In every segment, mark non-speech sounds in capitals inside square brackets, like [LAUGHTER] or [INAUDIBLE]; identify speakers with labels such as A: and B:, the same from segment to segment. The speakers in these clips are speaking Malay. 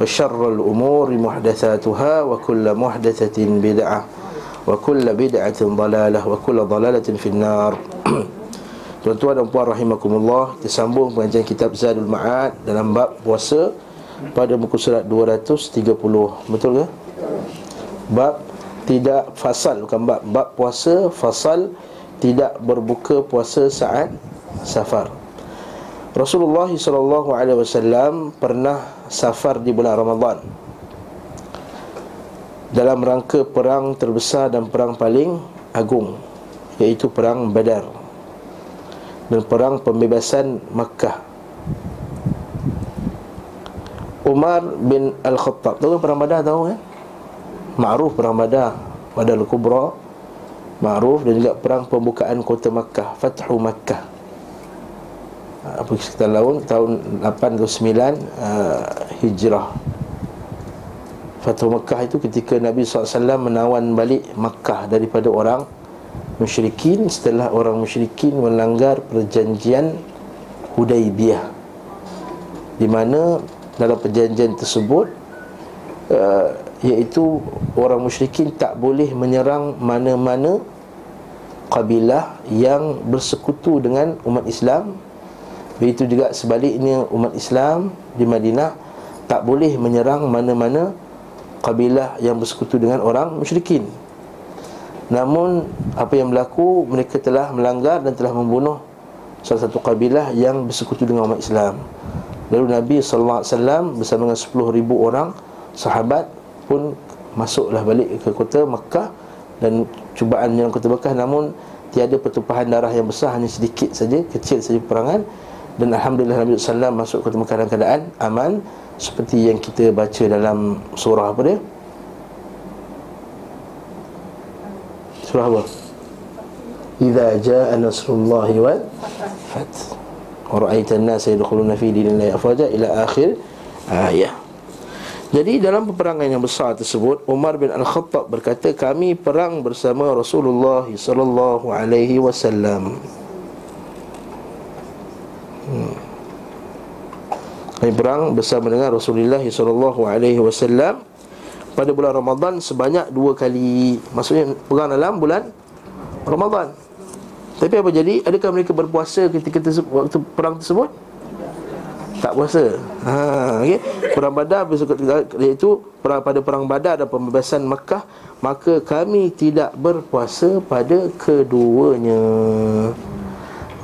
A: وشر الأمور محدثاتها وكل محدثة بدعة وكل بدعة ضلالة وكل ضلالة في النار Tuan-tuan dan puan rahimakumullah Kita sambung pengajian kitab Zadul Ma'ad Dalam bab puasa Pada muka surat 230 Betul ke? Bab tidak fasal Bukan bab Bab puasa fasal Tidak berbuka puasa saat safar Rasulullah SAW pernah safar di bulan Ramadan dalam rangka perang terbesar dan perang paling agung iaitu perang Badar dan perang pembebasan Makkah. Umar bin Al-Khattab tahu perang Badar tahu kan? Ma'ruf perang Badar, Badar Al-Kubra. Ma'ruf dan juga perang pembukaan kota Makkah, Fathu Makkah. Apa sekitar tahun tahun 8 atau 9 uh, Hijrah. Fathu Makkah itu ketika Nabi SAW menawan balik Makkah daripada orang musyrikin setelah orang musyrikin melanggar perjanjian Hudaibiyah di mana dalam perjanjian tersebut uh, iaitu orang musyrikin tak boleh menyerang mana-mana kabilah yang bersekutu dengan umat Islam begitu juga sebaliknya umat Islam di Madinah tak boleh menyerang mana-mana kabilah yang bersekutu dengan orang musyrikin. Namun apa yang berlaku mereka telah melanggar dan telah membunuh salah satu kabilah yang bersekutu dengan umat Islam. Lalu Nabi sallallahu alaihi wasallam bersama dengan 10,000 orang sahabat pun masuklah balik ke kota Mekah dan cubaan yang kota Mekah namun tiada pertumpahan darah yang besar hanya sedikit saja kecil saja perangan dan alhamdulillah Nabi wasallam masuk kota Mekah dalam keadaan aman seperti yang kita baca dalam surah apa dia? Surah apa? Iza jaa nasrullahi wal fath. Wa ra'aita an-nasa yadkhuluna fi dinillahi afwaja ila akhir ayat. Jadi dalam peperangan yang besar tersebut Umar bin Al-Khattab berkata kami perang bersama Rasulullah sallallahu alaihi wasallam. Hmm. Kami perang bersama dengan Rasulullah wasallam pada bulan Ramadan sebanyak dua kali Maksudnya perang dalam bulan Ramadan Tapi apa jadi? Adakah mereka berpuasa ketika tersebut, waktu perang tersebut? Tak puasa ha, okay? Perang Badar Iaitu perang, pada perang Badar dan pembebasan Mekah Maka kami tidak berpuasa pada keduanya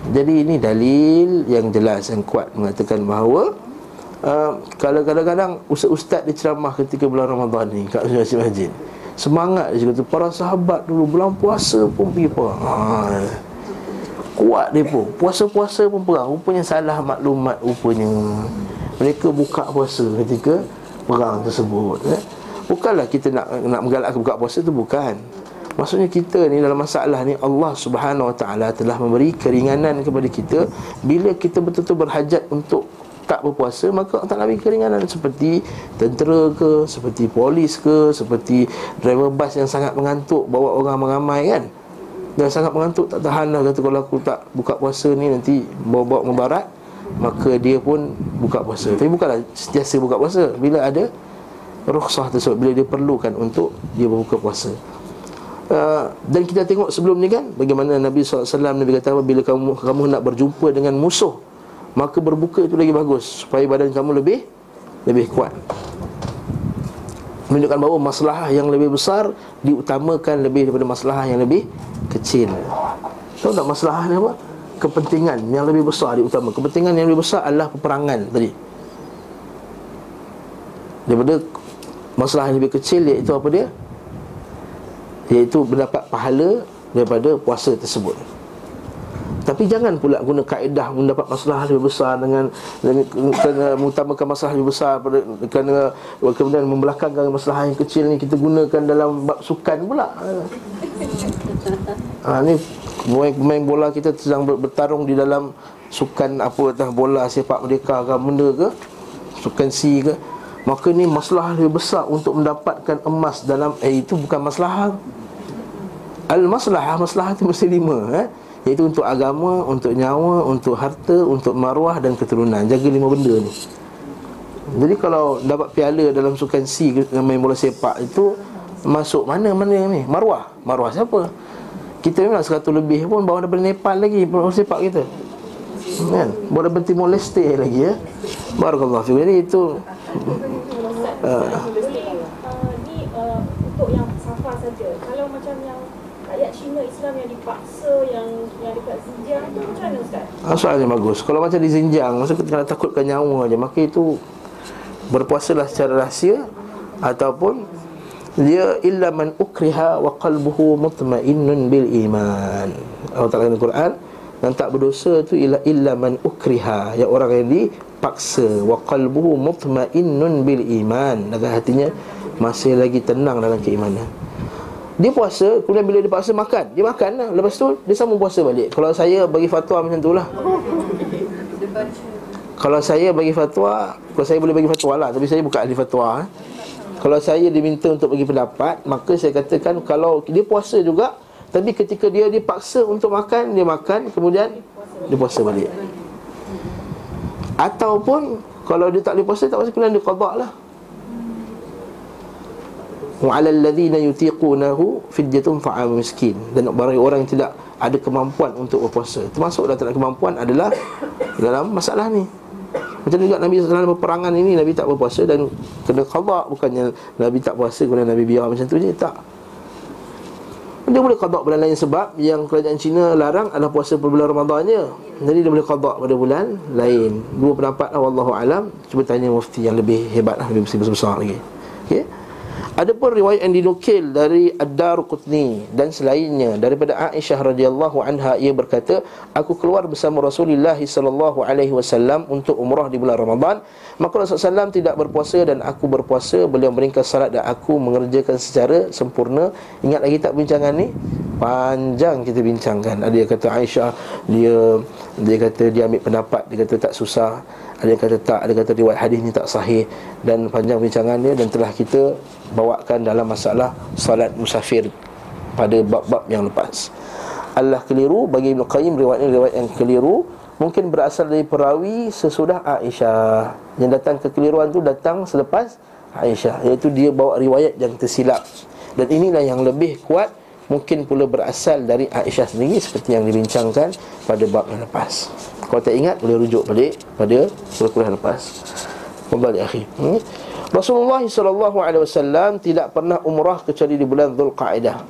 A: Jadi ini dalil yang jelas yang kuat Mengatakan bahawa uh, kalau kadang-kadang ustaz-ustaz dia ceramah ketika bulan Ramadan ni kat masjid-masjid. Semangat dia kata para sahabat dulu bulan puasa pun pergi perang. Ha. Kuat dia pun. Puasa-puasa pun perang. Rupanya salah maklumat rupanya. Mereka buka puasa ketika perang tersebut. Eh? Bukanlah kita nak nak menggalakkan buka puasa tu bukan. Maksudnya kita ni dalam masalah ni Allah Subhanahu Wa Taala telah memberi keringanan kepada kita. Bila kita betul-betul berhajat untuk tak berpuasa maka tak Nabi keringanan seperti tentera ke seperti polis ke seperti driver bas yang sangat mengantuk bawa orang mengamai kan? Dan sangat mengantuk tak tahan lah. Kata kalau aku tak buka puasa ni nanti bawa-bawa membarat maka dia pun buka puasa. Tapi bukanlah sentiasa buka puasa. Bila ada rukhsah tersebut bila dia perlukan untuk dia berbuka puasa Uh, dan kita tengok sebelum ni kan bagaimana Nabi SAW Nabi kata bila kamu kamu nak berjumpa dengan musuh maka berbuka itu lagi bagus supaya badan kamu lebih lebih kuat. Menunjukkan bahawa masalah yang lebih besar diutamakan lebih daripada masalah yang lebih kecil. Tahu tak masalah ni apa? Kepentingan yang lebih besar diutama. Kepentingan yang lebih besar adalah peperangan tadi. Daripada masalah yang lebih kecil iaitu apa dia iaitu mendapat pahala daripada puasa tersebut tapi jangan pula guna kaedah mendapat masalah lebih besar dengan, dengan kerana mengutamakan masalah lebih besar pada kerana kemudian membelakangkan masalah yang kecil ni kita gunakan dalam bab sukan pula. [LAUGHS] Ha, ni pemain-pemain bola kita sedang bertarung di dalam sukan apa tah bola sepak merdeka ke benda ke sukan C ke maka ni masalah lebih besar untuk mendapatkan emas dalam eh itu bukan masalah al masalah masalah itu mesti lima eh. Iaitu untuk agama, untuk nyawa, untuk harta, untuk maruah dan keturunan. Jaga lima benda ni. Jadi kalau dapat piala dalam sukan C dengan main bola sepak itu Masuk mana-mana ni? Maruah. Maruah siapa? Kita memang seratus lebih pun bawa daripada Nepal lagi bola sepak kita. Kan? Bawa daripada Timor Leste lagi ya. Barakallah Jadi itu
B: uh, Ni uh, untuk yang safar saja Kalau macam yang rakyat Cina Islam yang dipaksa yang yang tu macam mana ustaz? Ah,
A: soalannya bagus. Kalau macam di Xinjiang, masa kita nak takutkan nyawa aja, maka itu berpuasalah secara rahsia ataupun dia illa man ukriha wa qalbuhu mutmainnun bil iman. Allah Taala dalam Quran dan tak berdosa tu illa illa man ukriha ya orang yang dipaksa wa qalbuhu mutmainnun bil iman dan hatinya masih lagi tenang dalam keimanan. Dia puasa, kemudian bila dia paksa makan. Dia makan lah, lepas tu dia sambung puasa balik. Kalau saya bagi fatwa macam tu lah. Kalau saya bagi fatwa Kalau saya boleh bagi fatwa lah. Tapi saya bukan ahli fatwa eh. Kalau saya diminta untuk bagi pendapat Maka saya katakan Kalau dia puasa juga Tapi ketika dia dipaksa untuk makan Dia makan, kemudian dia puasa balik. Ataupun Kalau dia tak boleh puasa, tak puasa Kemudian dia qadak lah wa 'alal ladzina yutiqunahu fidyatun fa'am miskin. Dan bagi orang yang tidak ada kemampuan untuk berpuasa. Termasuk dalam tak kemampuan adalah dalam masalah ni. Macam juga Nabi dalam peperangan ini Nabi tak berpuasa dan kena qada. Bukannya Nabi tak puasa kemudian Nabi biar macam tu je. Tak. Dia boleh qada bulan lain sebab yang kerajaan Cina larang adalah puasa pada bulan Ramadannya. Jadi dia boleh qada pada bulan lain. Dua pendapat lah wallahu alam. Cuba tanya mufti yang lebih hebat lah lebih besar-besar lagi. Okey Adapun riwayat yang dinukil dari Ad-Daruqutni dan selainnya daripada Aisyah radhiyallahu anha ia berkata, aku keluar bersama Rasulullah sallallahu alaihi wasallam untuk umrah di bulan Ramadan, maka Rasulullah SAW tidak berpuasa dan aku berpuasa, beliau meringkas salat dan aku mengerjakan secara sempurna. Ingat lagi tak bincangan ni? Panjang kita bincangkan. Ada yang kata Aisyah dia dia kata dia ambil pendapat, dia kata tak susah. Ada yang kata tak, ada yang kata riwayat hadis ni tak sahih dan panjang bincangan dia dan telah kita bawakan dalam masalah salat musafir pada bab-bab yang lepas. Allah keliru bagi Ibn Qayyim riwayat riwayat yang keliru mungkin berasal dari perawi sesudah Aisyah. Yang datang kekeliruan tu datang selepas Aisyah iaitu dia bawa riwayat yang tersilap. Dan inilah yang lebih kuat mungkin pula berasal dari Aisyah sendiri seperti yang dibincangkan pada bab yang lepas. Kalau tak ingat boleh rujuk balik pada kuliah lepas. Kembali akhir. Hmm? Rasulullah sallallahu alaihi wasallam tidak pernah umrah kecuali di bulan Zulqa'dah.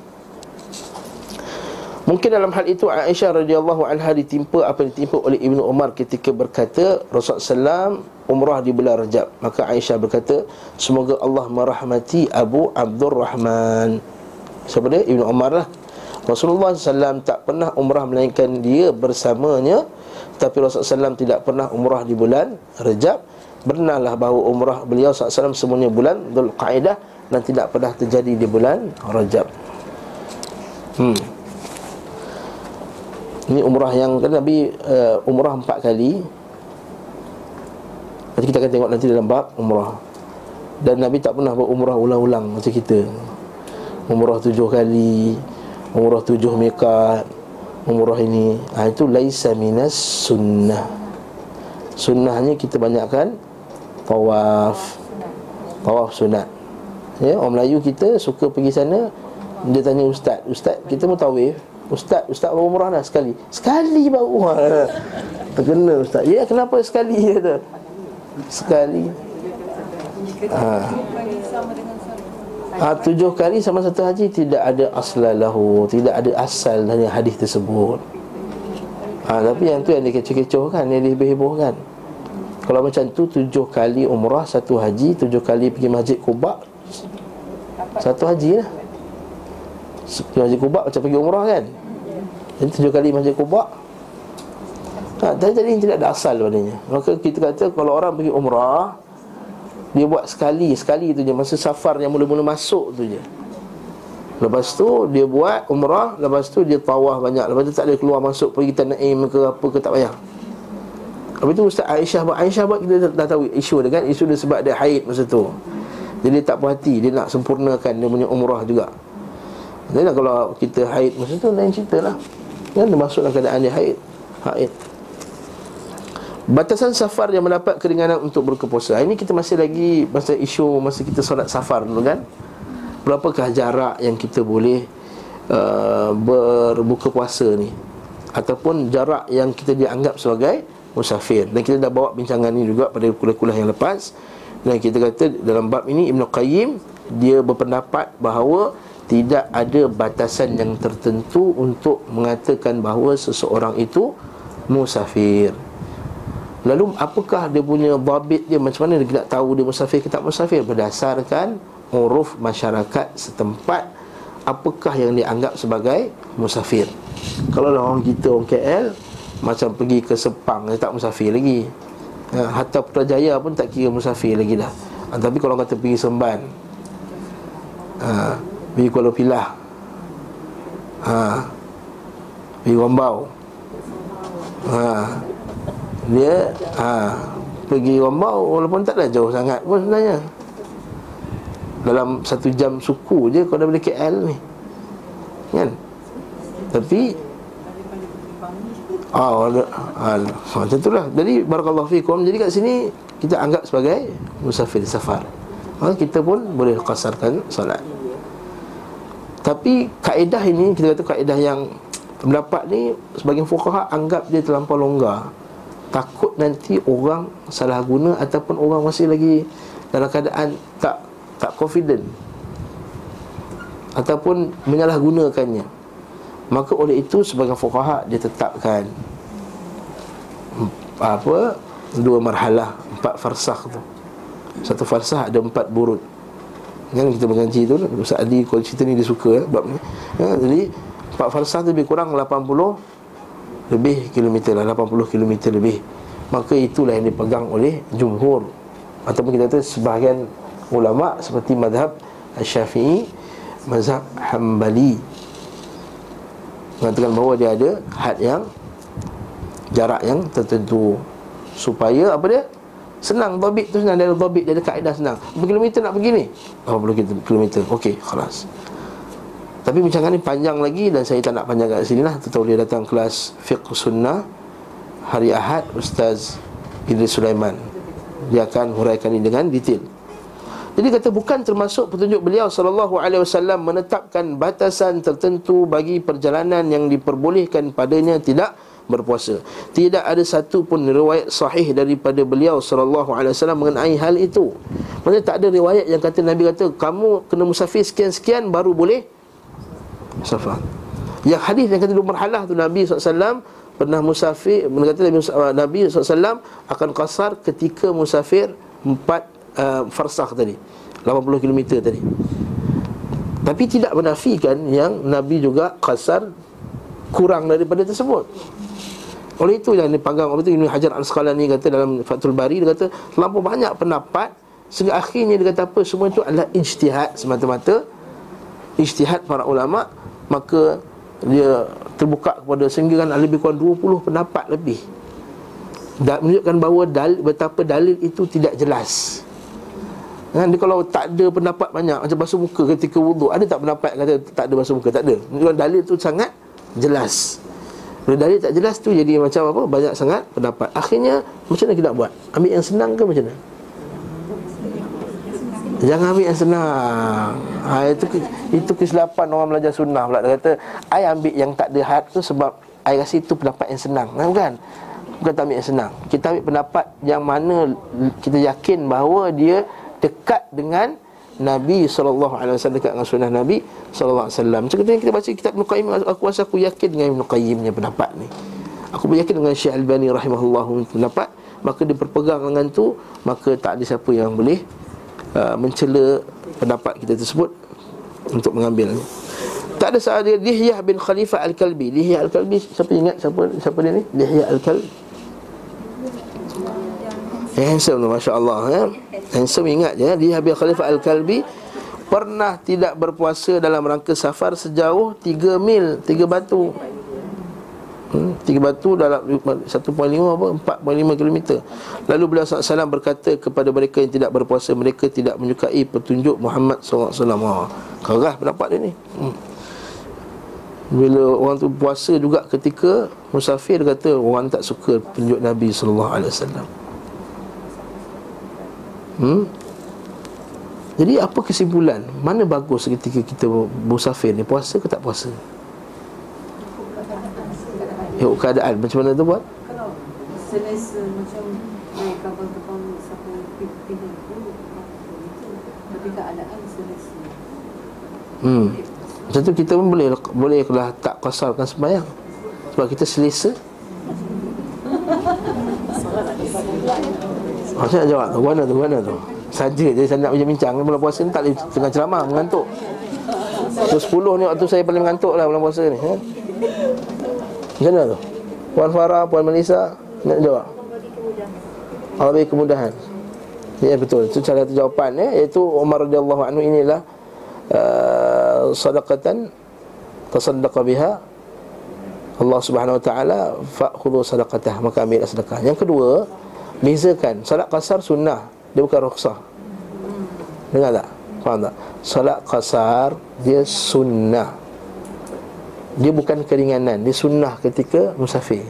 A: Mungkin dalam hal itu Aisyah radhiyallahu anha ditimpa apa ditimpa oleh Ibnu Umar ketika berkata Rasulullah SAW umrah di bulan Rajab. Maka Aisyah berkata, semoga Allah merahmati Abu Abdurrahman. Siapa dia? Ibnu Umar lah. Rasulullah SAW tak pernah umrah melainkan dia bersamanya Tapi Rasulullah SAW tidak pernah umrah di bulan Rajab Benarlah bahawa umrah beliau SAW semuanya bulan Dhul Qa'idah Dan tidak pernah terjadi di bulan Rajab. Hmm. Ini umrah yang kan Nabi uh, umrah empat kali. Nanti kita akan tengok nanti dalam bab umrah. Dan Nabi tak pernah berumrah ulang-ulang macam kita. Umrah tujuh kali Umrah tujuh mekat Umrah ini. Ha, Itu laisa minas sunnah. Sunnahnya kita banyakkan tawaf. Tawaf sunat. Ya orang Melayu kita suka pergi sana dia tanya ustaz ustaz kita mau tawaf ustaz ustaz baru umrah dah sekali? Sekali baru [LAUGHS] terkena ustaz. Ya kenapa sekali? [LAUGHS] Kata sekali. Ha. ha tujuh kali sama satu haji tidak ada aslalahu tidak ada asal dari hadis tersebut. Ha, tapi yang tu yang dikecoh-kecoh kan yang diheboh-hebohkan kalau macam tu tujuh kali umrah Satu haji Tujuh kali pergi masjid Kubak Satu haji lah. Pergi masjid Kubak macam pergi umrah kan? Jadi tujuh kali masjid Kubak ha, Jadi ini tidak ada asal padanya Maka kita kata kalau orang pergi umrah Dia buat sekali, sekali tu je. Masa safar yang mula-mula masuk tu je. Lepas tu dia buat umrah Lepas tu dia tawah banyak. Lepas tu tak ada keluar masuk pergi Tanaim ke apa ke tak payah Lepas tu Ustaz Aisyah buat Aisyah buat kita dah tahu isu dia kan? Isu dia sebab dia haid masa tu. Jadi dia tak puas hati Dia nak sempurnakan dia punya umrah juga. Jadi kalau kita haid masa tu lain cerita lah. Kan? Dia masuk dalam keadaan dia haid Haid. Batasan safar yang mendapat keringanan untuk berkepuasa. Ini kita masih lagi Masa isu Masa kita solat safar dulu kan? Berapakah jarak yang kita boleh uh, berbuka puasa ni? Ataupun jarak yang kita dianggap sebagai musafir dan kita dah bawa bincangan ni juga pada kuliah-kuliah yang lepas. Dan kita kata dalam bab ini Ibn Qayyim dia berpendapat bahawa tidak ada batasan yang tertentu untuk mengatakan bahawa seseorang itu musafir. Lalu apakah dia punya babit dia? Macam mana dia nak tahu dia musafir ke tak musafir? Berdasarkan uruf masyarakat setempat apakah yang dianggap sebagai musafir. Kalau orang kita orang KL macam pergi ke Sepang tak musafir lagi. Ha, hatta Putrajaya pun tak kira musafir lagi dah. Ha, tapi kalau kata pergi Semban ha, pergi Kuala Pilah ha, pergi Wambau ha, dia ha, pergi Wambau walaupun tak ada jauh sangat pun sebenarnya dalam satu jam suku je kau dah boleh KL ni kan tapi Ah, ah, macam itulah. Jadi barakallahu fikum. Jadi kat sini kita anggap sebagai musafir safar. Ha, kita pun boleh kasarkan solat. Tapi kaedah ini kita kata kaedah yang pendapat ni sebagian fuqaha anggap dia terlampau longgar. Takut nanti orang salah guna ataupun orang masih lagi dalam keadaan tak tak confident ataupun menyalahgunakannya maka oleh itu sebagai fuqaha dia tetapkan apa dua marhalah empat farsah tu. Satu farsah ada empat burut. Kan kita mengaji tu Ustaz Adi kalau cerita ni dia suka eh, bab ni. Ya, jadi empat farsah tu lebih kurang 80 lebih kilometer lah 80 kilometer lebih. Maka itulah yang dipegang oleh jumhur. Ataupun kita kata sebahagian ulama seperti mazhab Syafi'i, mazhab Hambali mengatakan bahawa dia ada had yang jarak yang tertentu. Supaya apa dia? Senang dobit tu senang. Ada dobit dia ada kaedah senang. Kilometer nak pergi ni? 80 kilometer okey khalas. Tapi bincangan ni panjang lagi dan saya tak nak panjang kat sini lah. Tahu dia datang kelas fiqh sunnah hari Ahad Ustaz Idris Sulaiman. Dia akan huraikan ini dengan detail jadi kata bukan termasuk petunjuk beliau sallallahu alaihi wasallam menetapkan batasan tertentu bagi perjalanan yang diperbolehkan padanya tidak berpuasa. Tidak ada satu pun riwayat sahih daripada beliau sallallahu alaihi wasallam mengenai hal itu. Maksudnya tak ada riwayat yang kata Nabi kata kamu kena musafir sekian-sekian baru boleh safar. Yang hadis yang kata dua marhalah tu Nabi SAW pernah musafir Menurut Nabi SAW akan kasar ketika musafir empat uh, farsah tadi 80 km tadi. Tapi tidak menafikan yang Nabi juga kasar kurang daripada tersebut. Oleh itu yang dipanggang Oleh itu Ibn Hajar Al-Asqalani kata dalam Fathul Bari Dia kata terlalu banyak pendapat Sehingga akhirnya dia kata apa Semua itu adalah ijtihad semata-mata. Ijtihad para ulama Maka dia terbuka kepada Sehingga kan lebih kurang 20 pendapat lebih. Dan menunjukkan bahawa dalil, betapa dalil itu tidak jelas Kan dia kalau tak ada pendapat banyak macam basuh muka ketika wuduk, ada tak pendapat kata tak ada basuh muka? Tak ada. Menunjukkan dalil tu sangat jelas. Bila dalil tak jelas tu jadi macam apa? Banyak sangat pendapat. Akhirnya macam mana kita nak buat? Ambil yang senang ke macam mana? Jangan ambil yang senang. Ha, itu itu kesilapan orang belajar sunnah pula. Dia kata, "Ai ambil yang tak ada had tu sebab ai rasa itu pendapat yang senang." Kan? Bukan? Bukan tak ambil yang senang. Kita ambil pendapat yang mana kita yakin bahawa dia dekat dengan Nabi sallallahu alaihi wasallam dekat dengan sunnah Nabi sallallahu alaihi wasallam. Kita baca kitab Ibn Qayyim aku rasa aku yakin dengan Ibn Qayyim punya pendapat ni. Aku yakin dengan Syekh Albani rahimahullah pendapat. Maka dia berpegang dengan tu maka tak ada siapa yang boleh uh, mencela pendapat kita tersebut untuk mengambil tak ada sahaja Dihyah bin Khalifah Al-Kalbi. Dihyah Al-Kalbi siapa ingat siapa siapa dia ni? Dihyah Al-Kalbi Eh, handsome tu Masya Allah ya. Handsome ingat je Dia Habib Khalifah Al-Kalbi Pernah tidak berpuasa dalam rangka safar Sejauh 3 mil 3 batu? Hmm, 3 batu dalam 1.5 apa 4.5 km Lalu beliau SAW berkata kepada mereka yang tidak berpuasa Mereka tidak menyukai petunjuk Muhammad SAW oh, Kerah pendapat dia ni. Hmm. Bila orang tu puasa juga ketika Musafir kata orang tak suka petunjuk Nabi SAW Hmm? Jadi apa kesimpulan? Mana bagus ketika kita bersafir ni? Puasa ke tak puasa? Ikut keadaan Macam mana tu buat?
C: Kalau selesa macam naik kapal terbang sampai tu Tapi keadaan selesa
A: Hmm. Macam tu kita pun boleh boleh lah tak kasarkan sembahyang. Sebab kita selesa. Macam nak jawab tu? Mana tu? Mana tu? Saja je saya nak bincang Bulan puasa ni tak boleh tengah ceramah Mengantuk Tu 10 ni waktu saya paling mengantuk lah bulan puasa ni ha? Macam mana tu? Puan Farah, Puan Melissa Nak jawab? Allah beri kemudahan Ya betul Itu cara satu jawapan ya Iaitu Umar radhiyallahu anhu inilah uh, Sadaqatan Tasaddaqa biha Allah subhanahu wa ta'ala Fa'khudhu sadaqatah Maka ambil sedekah Yang kedua Bezakan Salat kasar sunnah Dia bukan rukhsah. Dengar tak? Faham tak? Salat kasar Dia sunnah. Dia bukan keringanan Dia sunnah ketika musafir.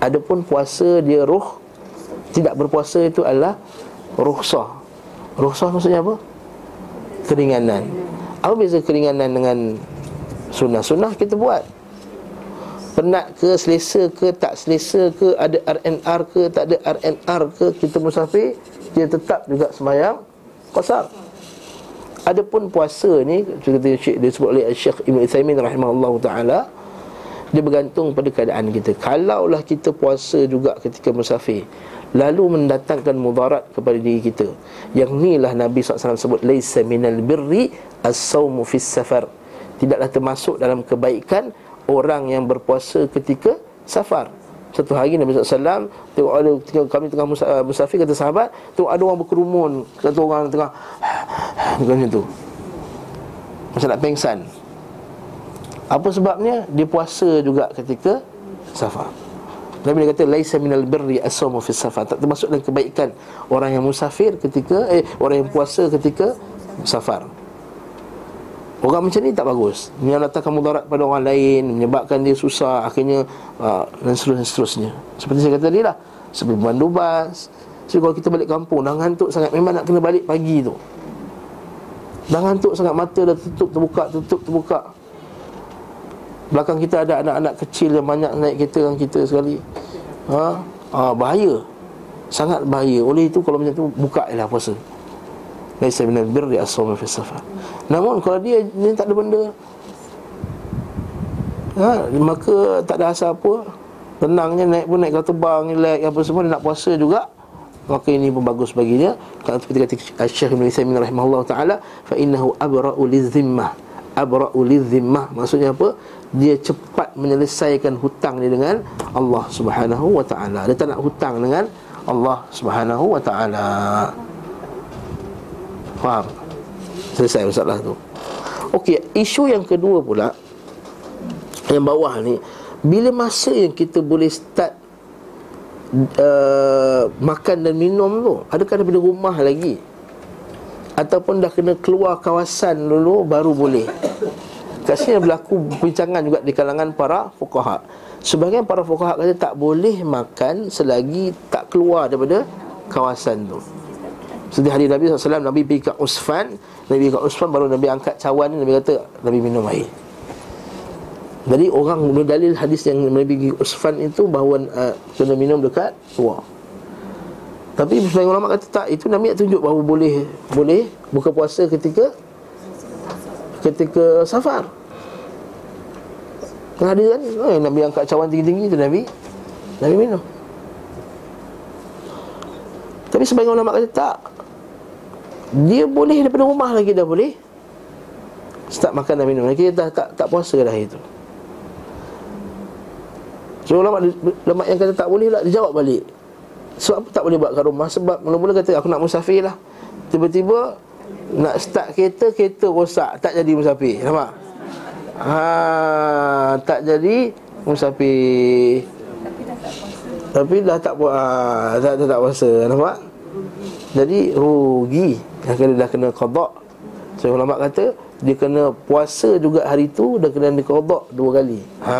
A: Adapun puasa dia ruh Tidak berpuasa itu adalah Rukhsah. Rukhsah maksudnya apa? Keringanan. Apa beza keringanan dengan Sunnah? Sunnah kita buat Penat ke, selesa ke, tak selesa ke Ada RNR ke, tak ada RNR ke Kita musafir Dia tetap juga semayang Qasar. Adapun puasa ni Seperti Syekh disebut oleh Syekh Ibn Uthaymin rahimahullah ta'ala Dia bergantung pada keadaan kita. Kalaulah kita puasa juga ketika musafir Lalu mendatangkan mudarat kepada diri kita. Yang ni lah Nabi SAW sebut Laysa minal birri as-sawmu fis safar. Tidaklah termasuk dalam kebaikan orang yang berpuasa ketika safar. Satu hari Nabi SAW Tengok ada tengok kami tengah musafir Kata sahabat Tengok ada orang berkerumun. Kata orang tengah [SIGHS] Macam tu. Macam nak pengsan. Apa sebabnya? Dia puasa juga ketika Safar. Nabi dia kata Laisa minal birri asamu fi safar. Tak termasuk dalam kebaikan Orang yang musafir ketika Eh orang yang puasa ketika Safar Orang macam ni tak bagus. Yang datangkan mudarat pada orang lain Menyebabkan dia susah Akhirnya uh, Dan seterusnya, Seperti saya kata tadi lah Seperti pemandu bas Jadi kalau kita balik kampung Dah ngantuk sangat Memang nak kena balik pagi tu. Dah ngantuk sangat Mata dah tutup terbuka Tutup terbuka. Belakang kita ada anak-anak kecil Yang banyak naik kereta dengan kita sekali. Ha? ha? Bahaya. Sangat bahaya. Oleh itu kalau macam tu Buka je lah puasa Laisa minal birri as-sawm fi safar. Namun kalau dia ni tak ada benda. Ha, maka tak ada asal apa. Tenangnya naik pun naik kereta terbang relax apa semua dia nak puasa juga. Maka ini pun bagus baginya kalau seperti kata Syekh Ibn Utsaimin rahimahullah taala fa innahu abra'u lizimmah abra'u lizimmah maksudnya apa? Dia cepat menyelesaikan hutang dia dengan Allah Subhanahu wa taala. Dia tak nak hutang dengan Allah Subhanahu wa taala Faham? Selesai masalah tu. Okey, isu yang kedua pula Yang bawah ni Bila masa yang kita boleh start uh, Makan dan minum tu? Adakah daripada rumah lagi? Ataupun dah kena keluar kawasan dulu Baru boleh? Kat sini berlaku perbincangan juga di kalangan para fukaha Sebahagian para fukaha kata tak boleh makan Selagi tak keluar daripada kawasan tu seperti hadis Nabi SAW Nabi pergi ke Usfan Nabi ke Usfan Baru Nabi angkat cawan Nabi kata Nabi minum air. Jadi orang berdalil hadis yang Nabi pergi Usfan itu Bahawa uh, kena minum dekat luar. Tapi sebagian ulama kata tak Itu Nabi nak tunjuk bahawa boleh Boleh buka puasa ketika Ketika safar. Kan kan? Eh, Nabi angkat cawan tinggi-tinggi itu Nabi Nabi minum. Tapi sebagian ulama kata tak dia boleh daripada rumah lagi dah boleh Start makan dan minum. Lagi dah tak, tak puasa dah itu. So ulama, ulama yang kata tak boleh lah Dia jawab balik. Sebab apa tak boleh buat kat rumah? Sebab mula-mula kata aku nak musafir lah. Tiba-tiba Nak start kereta Kereta rosak. Tak jadi musafir Nampak? Ha, tak jadi musafir. Tapi dah tak buat ha, tak, tak, tak puasa Nampak? Jadi rugi Dah kena, dah kena qadok So ulama kata Dia kena puasa juga hari tu Dan kena diqadok dua kali. Ha.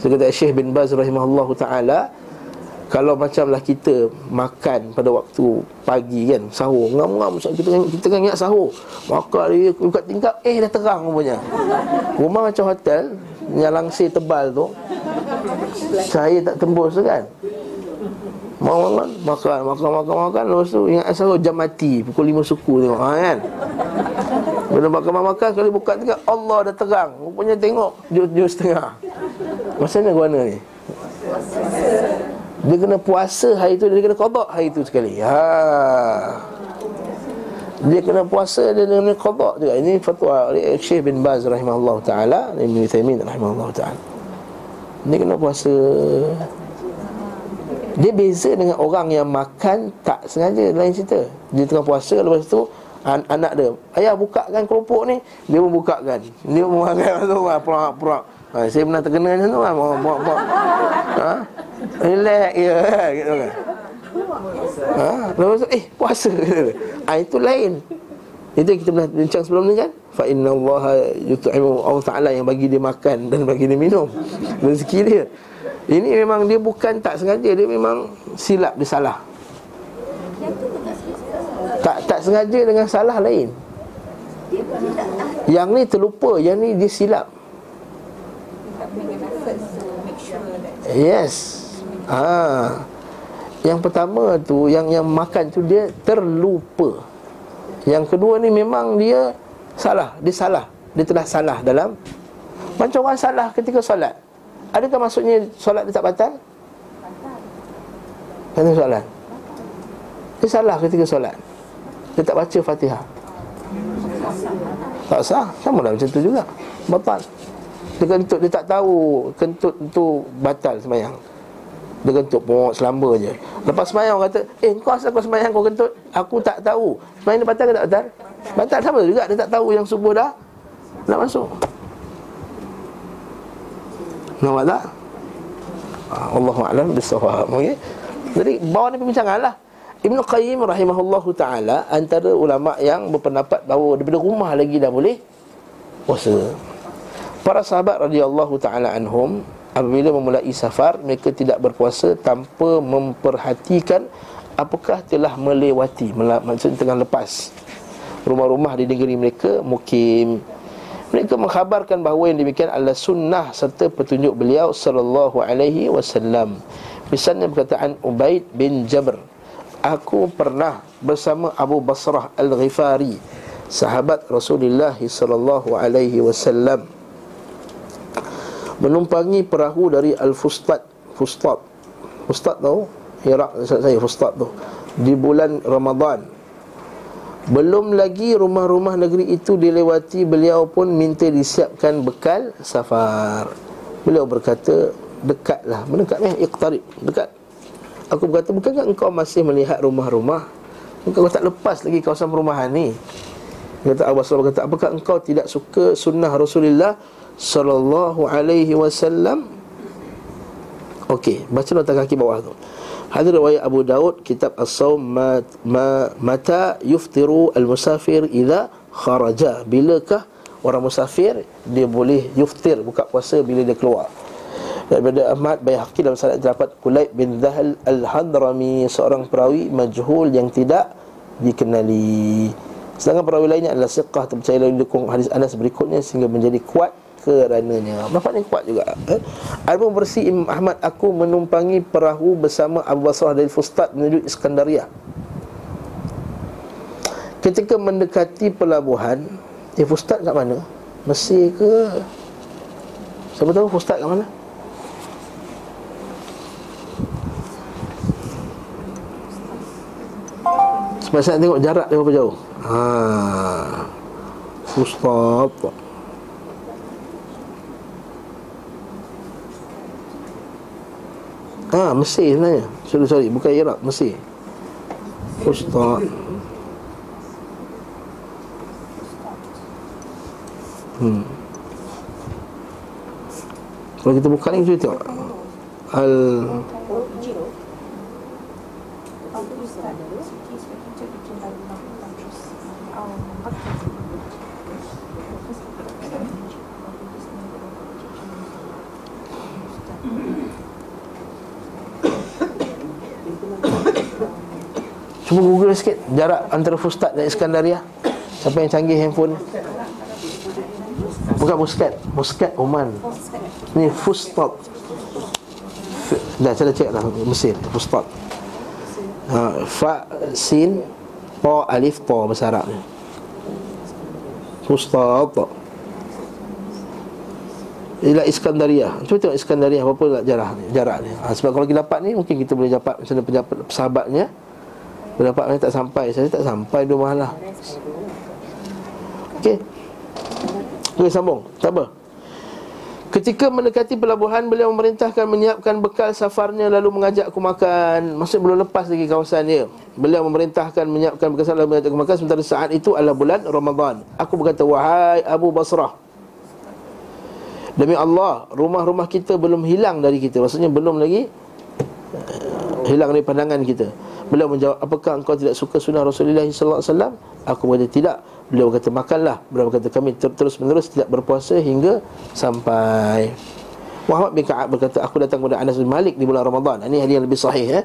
A: So kata Syekh bin Baz rahimahullah ta'ala kalau macamlah kita makan pada waktu pagi kan sahur ngam-ngam kita kita kan ingat sahur. Makan dia buka tingkap eh dah terang rupanya. Rumah macam hotel yang langsir tebal tu cahaya tak tembus tu kan makan makan makan makan makan lepas tu ingat sahur jam mati pukul 5 suku tengok ha, kan? Bila makan makan kali buka tingkap Allah dah terang. Rupanya tengok jus-jus tengah macam mana guna ni? Dia kena puasa hari tu Dia kena kodok hari tu sekali. Ha. Dia kena puasa Dia kena kodok juga. Ini fatwa oleh Syekh bin Baz rahimahullah ta'ala Ibn Uthaymin rahimahullah ta'ala. Dia kena puasa Dia beza dengan orang yang makan Tak sengaja lain cerita Dia tengah puasa lepas tu an- Anak dia Ayah bukakan keropok ni Dia pun bukakan Dia pun bukakan Purak-purak ha, Saya pernah terkena macam tu Buat-buat ha? Relax je [LAUGHS] gitu kan. Ha, lepas tu eh puasa. [LAUGHS] Ah itu lain. Itu yang kita pernah bincang sebelum ni kan? Fa inna Allah yut'imu Allah Taala yang bagi dia makan dan bagi dia minum. Rezeki dia. Ini memang dia bukan tak sengaja, dia memang silap dia salah. Tak tak sengaja dengan salah lain. Yang ni terlupa, yang ni dia silap. Yes. Ha. Yang pertama tu yang yang makan tu dia terlupa. Yang kedua ni memang dia salah, dia salah. Dia telah salah dalam macam orang salah ketika solat. Adakah maksudnya solat dia tak batal? Batal. Kan soalan. Dia salah ketika solat. Dia tak baca Fatihah. Tak sah. Sama lah macam tu juga. Batal. Dia kentut, dia tak tahu kentut tu batal semayang. Dia kentut pun selamba je Lepas semayang orang kata Eh kau asal kau semayang kau kentut Aku tak tahu Semayang dia batal ke tak batal? Batal sama juga Dia tak tahu yang subuh dah Nak masuk Nampak tak? Ah, Allah Alam Bisawab okay? Jadi bawah ni perbincangan lah Ibn Qayyim rahimahullahu ta'ala Antara ulama' yang berpendapat bahawa Daripada rumah lagi dah boleh Puasa Para sahabat radhiyallahu ta'ala anhum apabila memulai safar mereka tidak berpuasa tanpa memperhatikan apakah telah melewati maksudnya tengah lepas rumah-rumah di negeri mereka mukim mereka mengkhabarkan bahawa yang demikian adalah sunnah serta petunjuk beliau sallallahu alaihi wasallam. Misalnya perkataan Ubaid bin Jabr aku pernah bersama Abu Basrah Al-Ghifari sahabat Rasulullah sallallahu alaihi wasallam menumpangi perahu dari Al-Fustat. Fustat. Fustat tahu? Iraq saya Fustat tu. Di bulan Ramadan belum lagi rumah-rumah negeri itu dilewati beliau pun minta disiapkan bekal safar. Beliau berkata dekatlah. Mendekat eh iqtarib. Dekat. Aku berkata bukankah engkau masih melihat rumah-rumah? Engkau tak lepas lagi kawasan perumahan ni? Kata Abu Bakar kata apakah engkau tidak suka sunnah Rasulullah sallallahu alaihi wasallam Okey, baca nota kaki bawah tu. Hadis riwayat Abu Daud kitab As-Saum ma, ma, mata yuftiru al-musafir idza kharaja. Bilakah orang musafir dia boleh yuftir buka puasa bila dia keluar. Daripada Ahmad Baihaqi dalam sanad terdapat Kulaib bin Dhahal Al-Hadrami seorang perawi majhul yang tidak dikenali. Sedangkan perawi lainnya adalah siqah terpercaya yang didukung hadis Anas berikutnya sehingga menjadi kuat kerananya Bapak ni kuat juga eh? Al-Imam Bersi Imam Ahmad Aku menumpangi perahu bersama Abu Basrah dari Fustat menuju Iskandaria Ketika mendekati pelabuhan Eh Fustat kat mana? Mesir ke? Siapa tahu Fustat kat mana? Sebab saya tengok jarak dia berapa jauh Haa Fustat Ha, Mesir sebenarnya. Sorry, sorry, bukan Iraq, Mesir. Fustat Hmm. Kalau kita buka ni, kita tengok. Al Cuba google sikit Jarak antara Fustat dan Iskandaria Siapa yang canggih handphone? Bukan Muscat Muscat Oman. Ni Fustat. Dah saya dah cek lah Mesir Fustat. Ha, Fa Sin Po Alif Po Bahasa Arab ni. Fustat. Ila Iskandaria Cuba tengok Iskandaria Berapa jarak ni, jarak ni. Ha, Sebab kalau kita dapat ni Mungkin kita boleh dapat Macam mana pendapat sahabatnya Pendapat mana tak sampai. Saya tak sampai dua malam Okey. Okey sambung. Tak apa. Ketika mendekati pelabuhan Beliau memerintahkan menyiapkan bekal safarnya Lalu mengajak aku makan. Maksud belum lepas lagi kawasan dia. Beliau memerintahkan menyiapkan bekal safar Lalu mengajak aku makan. Sementara saat itu adalah bulan Ramadan. Aku berkata Wahai Abu Basrah Demi Allah Rumah-rumah kita belum hilang dari kita. Maksudnya belum lagi uh, Hilang dari pandangan kita Beliau menjawab Apakah engkau tidak suka sunnah Rasulullah SAW Aku berkata tidak. Beliau berkata makanlah. Beliau berkata kami ter- terus menerus tidak berpuasa hingga sampai. Muhammad bin Ka'ab berkata Aku datang kepada Anas bin Malik di bulan Ramadan. Ini hadis yang lebih sahih eh?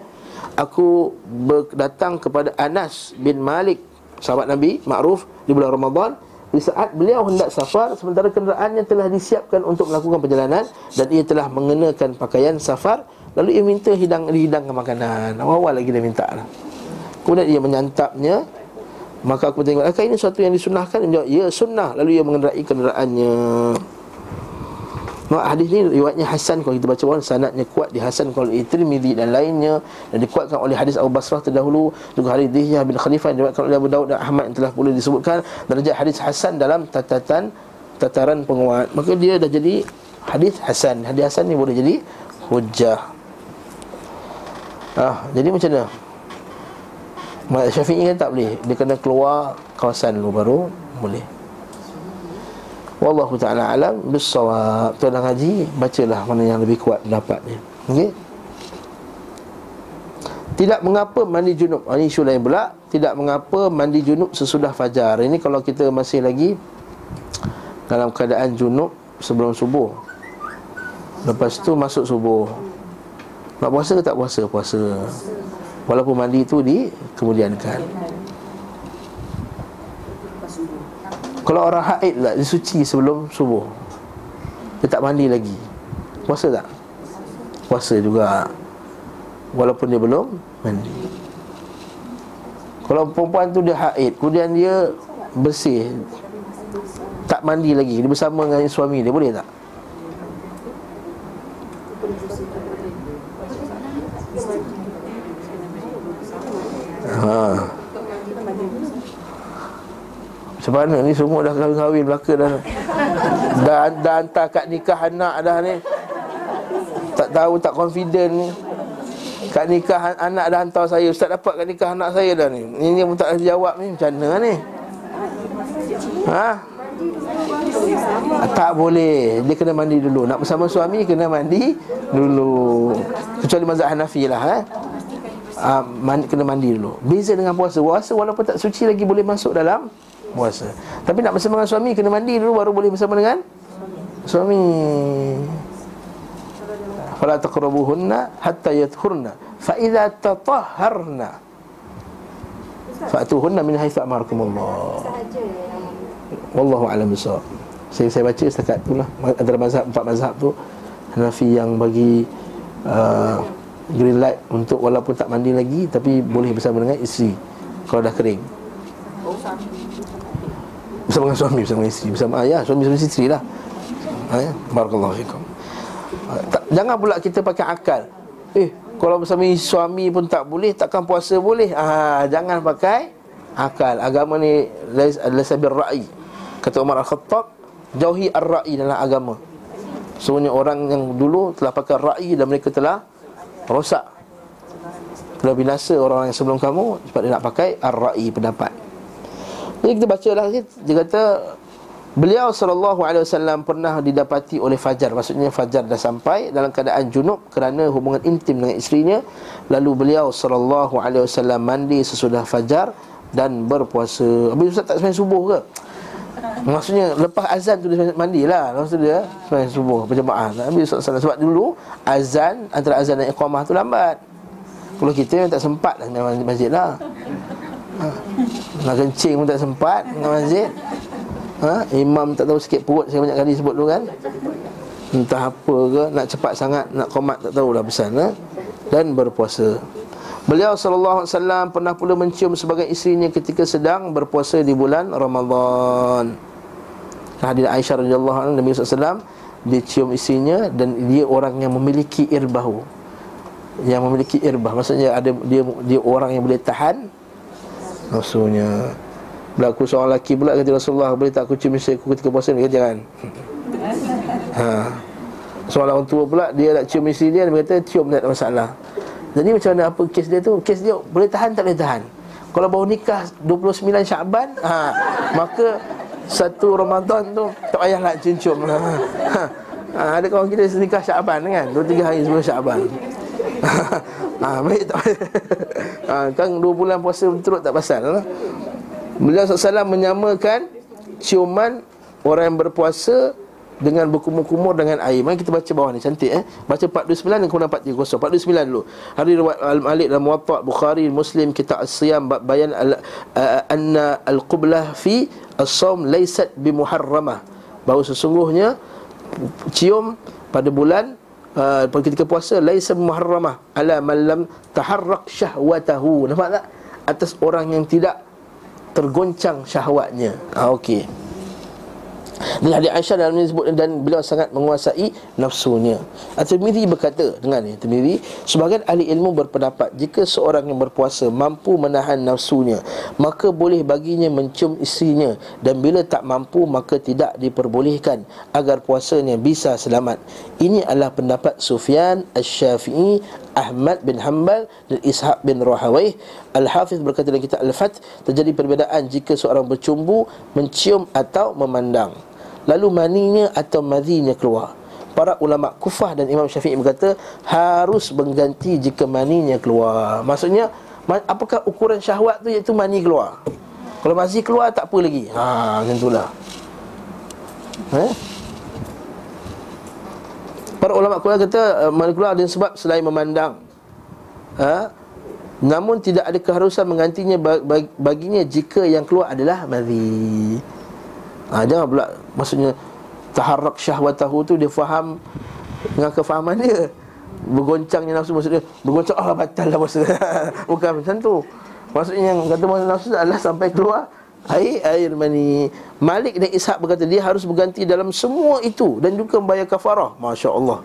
A: Aku ber- datang kepada Anas bin Malik Sahabat Nabi, makruf Di bulan Ramadan. Di saat beliau hendak safar Sementara kenderaannya telah disiapkan untuk melakukan perjalanan Dan ia telah mengenakan pakaian safar Lalu ia minta hidang, dihidangkan makanan. Awal-awal lagi dia minta lah. Kemudian ia menyantapnya. Maka aku tengok Adakah ini sesuatu yang disunahkan? Dia menjawab Ya sunnah. Lalu ia mengendarai kenderaannya. Nah, hadis ni riwayatnya Hasan kalau kita baca bawah sanadnya kuat di Hasan kalau Tirmizi dan lainnya dan dikuatkan oleh hadis Abu Basrah terdahulu juga hadis Dihyah bin Khalifah yang diriwayatkan oleh Abu Daud dan Ahmad yang telah pula disebutkan darjah hadis Hasan dalam tatatan tataran penguat. Maka dia dah jadi hadis Hasan. Hadis Hasan ni boleh jadi hujah ah jadi macam mana? Mak Syafi'i kan tak boleh. Dia kena keluar kawasan dulu baru boleh. Wallahu ta'ala alam Bissawab. Tuan dah ngaji Bacalah mana yang lebih kuat pendapatnya Okey? Tidak mengapa mandi junub. Ini isu lain pula. Tidak mengapa mandi junub sesudah fajar. Ini kalau kita masih lagi Dalam keadaan junub Sebelum subuh. Lepas tu masuk subuh Nak puasa ke tak puasa? Puasa Walaupun mandi tu di Kemudiankan Kalau orang haid lah Dia suci sebelum subuh Dia tak mandi lagi Puasa tak? Puasa juga Walaupun dia belum mandi Kalau perempuan tu dia haid Kemudian dia bersih Tak mandi lagi Dia bersama dengan suami dia Boleh tak? Macam mana ni semua dah kahwin-kahwin belaka dah. Dah, dah hantar kat nikah anak dah ni. Tak tahu tak confident ni. Kat nikah anak dah hantar saya. Ustaz dapat kat nikah anak saya dah ni. Ini pun tak jawab ni. Macam mana ni? Ha? Tak boleh. Dia kena mandi dulu. Nak bersama suami kena mandi dulu. Kecuali mazhab Hanafi lah eh? uh, mandi, Kena mandi dulu. Beza dengan puasa. Puasa walaupun tak suci lagi Boleh masuk dalam puasa Tapi nak bersama dengan suami Kena mandi dulu Baru boleh bersama dengan Suami. Fala taqrabuhunna Hatta yathurna Fa idza tatahharna. Fa'tuhunna min
B: Sahaja yang
A: Wallahu a'lam bissawab. Saya saya baca setakat itulah antara mazhab empat mazhab tu. Hanafi yang bagi uh, green light untuk walaupun tak mandi lagi tapi boleh bersama dengan isteri kalau dah kering. Bersama dengan suami, bersama dengan isteri, bersama ayah, suami bersama isteri lah. Ha, ya? Barakallahu fikum. Uh, tak, jangan pula kita pakai akal. Eh, kalau bersama suami pun tak boleh, takkan puasa boleh? Ah, jangan pakai akal. Agama ni adalah sabir ra'i. Kata Umar Al-Khattab, jauhi ar-ra'i dalam agama. Semuanya orang yang dulu telah pakai ra'i dan mereka telah rosak telah binasa orang yang sebelum kamu sebab dia nak pakai ar-ra'i pendapat jadi kita baca lah dia kata Beliau sallallahu alaihi wasallam pernah didapati oleh fajar maksudnya fajar dah sampai dalam keadaan junub kerana hubungan intim dengan isterinya lalu beliau sallallahu alaihi wasallam mandi sesudah fajar dan berpuasa. Habis ustaz tak sembahyang subuh ke? Maksudnya lepas azan tu dia mandilah Maksud dia sembahyang subuh berjemaah. Habis ustaz salah sebab dulu azan antara azan dan iqamah tu lambat. Kalau kita yang tak sempat lah masjid lah. Ha. [LAUGHS] Nak kencing pun tak sempat dengan masjid ha? Imam tak tahu sikit perut Saya banyak kali sebut dulu kan Entah apa ke Nak cepat sangat Nak komat tak tahulah pesan ha? Dan berpuasa Beliau SAW pernah pula mencium sebagai isterinya ketika sedang berpuasa di bulan Ramadhan. Hadis Aisyah anha Nabi SAW dia cium isterinya dan dia orang yang memiliki irbahu. Yang memiliki irbah maksudnya ada dia dia orang yang boleh tahan nafsunya. Berlaku seorang lelaki pula kata Rasulullah Boleh tak aku cium isteri aku ketika puasa kata jangan ha. Seorang orang tua pula Dia nak cium isteri dia Dia kata cium tak ada masalah Jadi macam mana apa kes dia tu Kes dia boleh tahan tak boleh tahan Kalau baru nikah 29 Syaban ha. Maka Satu Ramadan tu Tak payah nak cium-cium ha. ha. Ada kawan kita nikah Syaban kan 2-3 hari sebelum Syaban ha, [LAUGHS] baik tak ha, [LAUGHS] kan 2 bulan puasa terus tak pasal lah. Beliau SAW menyamakan ciuman orang yang berpuasa dengan berkumur-kumur dengan air. Mari kita baca bawah ni cantik eh. Baca 429 dan kemudian 430. 429 dulu. Hari riwayat Al-Malik dan Muwatta Bukhari Muslim kita as-siyam bayan al, anna al-qublah fi as-sawm laysat bimuharramah. Bahawa sesungguhnya cium pada bulan uh, ketika puasa laisa muharramah ala man lam taharrak syahwatahu. Nampak tak? Atas orang yang tidak tergoncang syahwatnya. Ha, okey. Dan hadis Aisyah dalam ini sebut dan beliau sangat menguasai nafsunya. At-Tirmizi berkata dengan ni, Tirmizi, sebagian ahli ilmu berpendapat jika seorang yang berpuasa mampu menahan nafsunya, maka boleh baginya mencium isterinya dan bila tak mampu maka tidak diperbolehkan agar puasanya bisa selamat. Ini adalah pendapat Sufyan Asy-Syafi'i, Ahmad bin Hanbal dan Ishaq bin Rahawai. Al-Hafiz berkata dalam kitab Al-Fath terjadi perbezaan jika seorang bercumbu, mencium atau memandang lalu maninya atau madhinya keluar. Para ulama kufah dan Imam Syafi'i berkata harus mengganti jika maninya keluar. Maksudnya apakah ukuran syahwat tu iaitu mani keluar? Kalau masih keluar tak apa lagi. Ha macam itulah eh Para ulama kuliah kata uh, mani keluar ada sebab selain memandang. Ha? Namun tidak ada keharusan menggantinya baginya jika yang keluar adalah madhi ha, Jangan pula Maksudnya Taharrak syahwatahu tu dia faham Dengan kefahaman dia. Bergoncangnya nafsu maksudnya Bergoncang Allah oh, batal lah puasa [LAUGHS] Bukan macam tu. Maksudnya yang kata nafsu adalah sampai keluar Air, air mani. Malik dan Ishak berkata dia harus berganti dalam semua itu Dan juga membayar kafarah. Masya Allah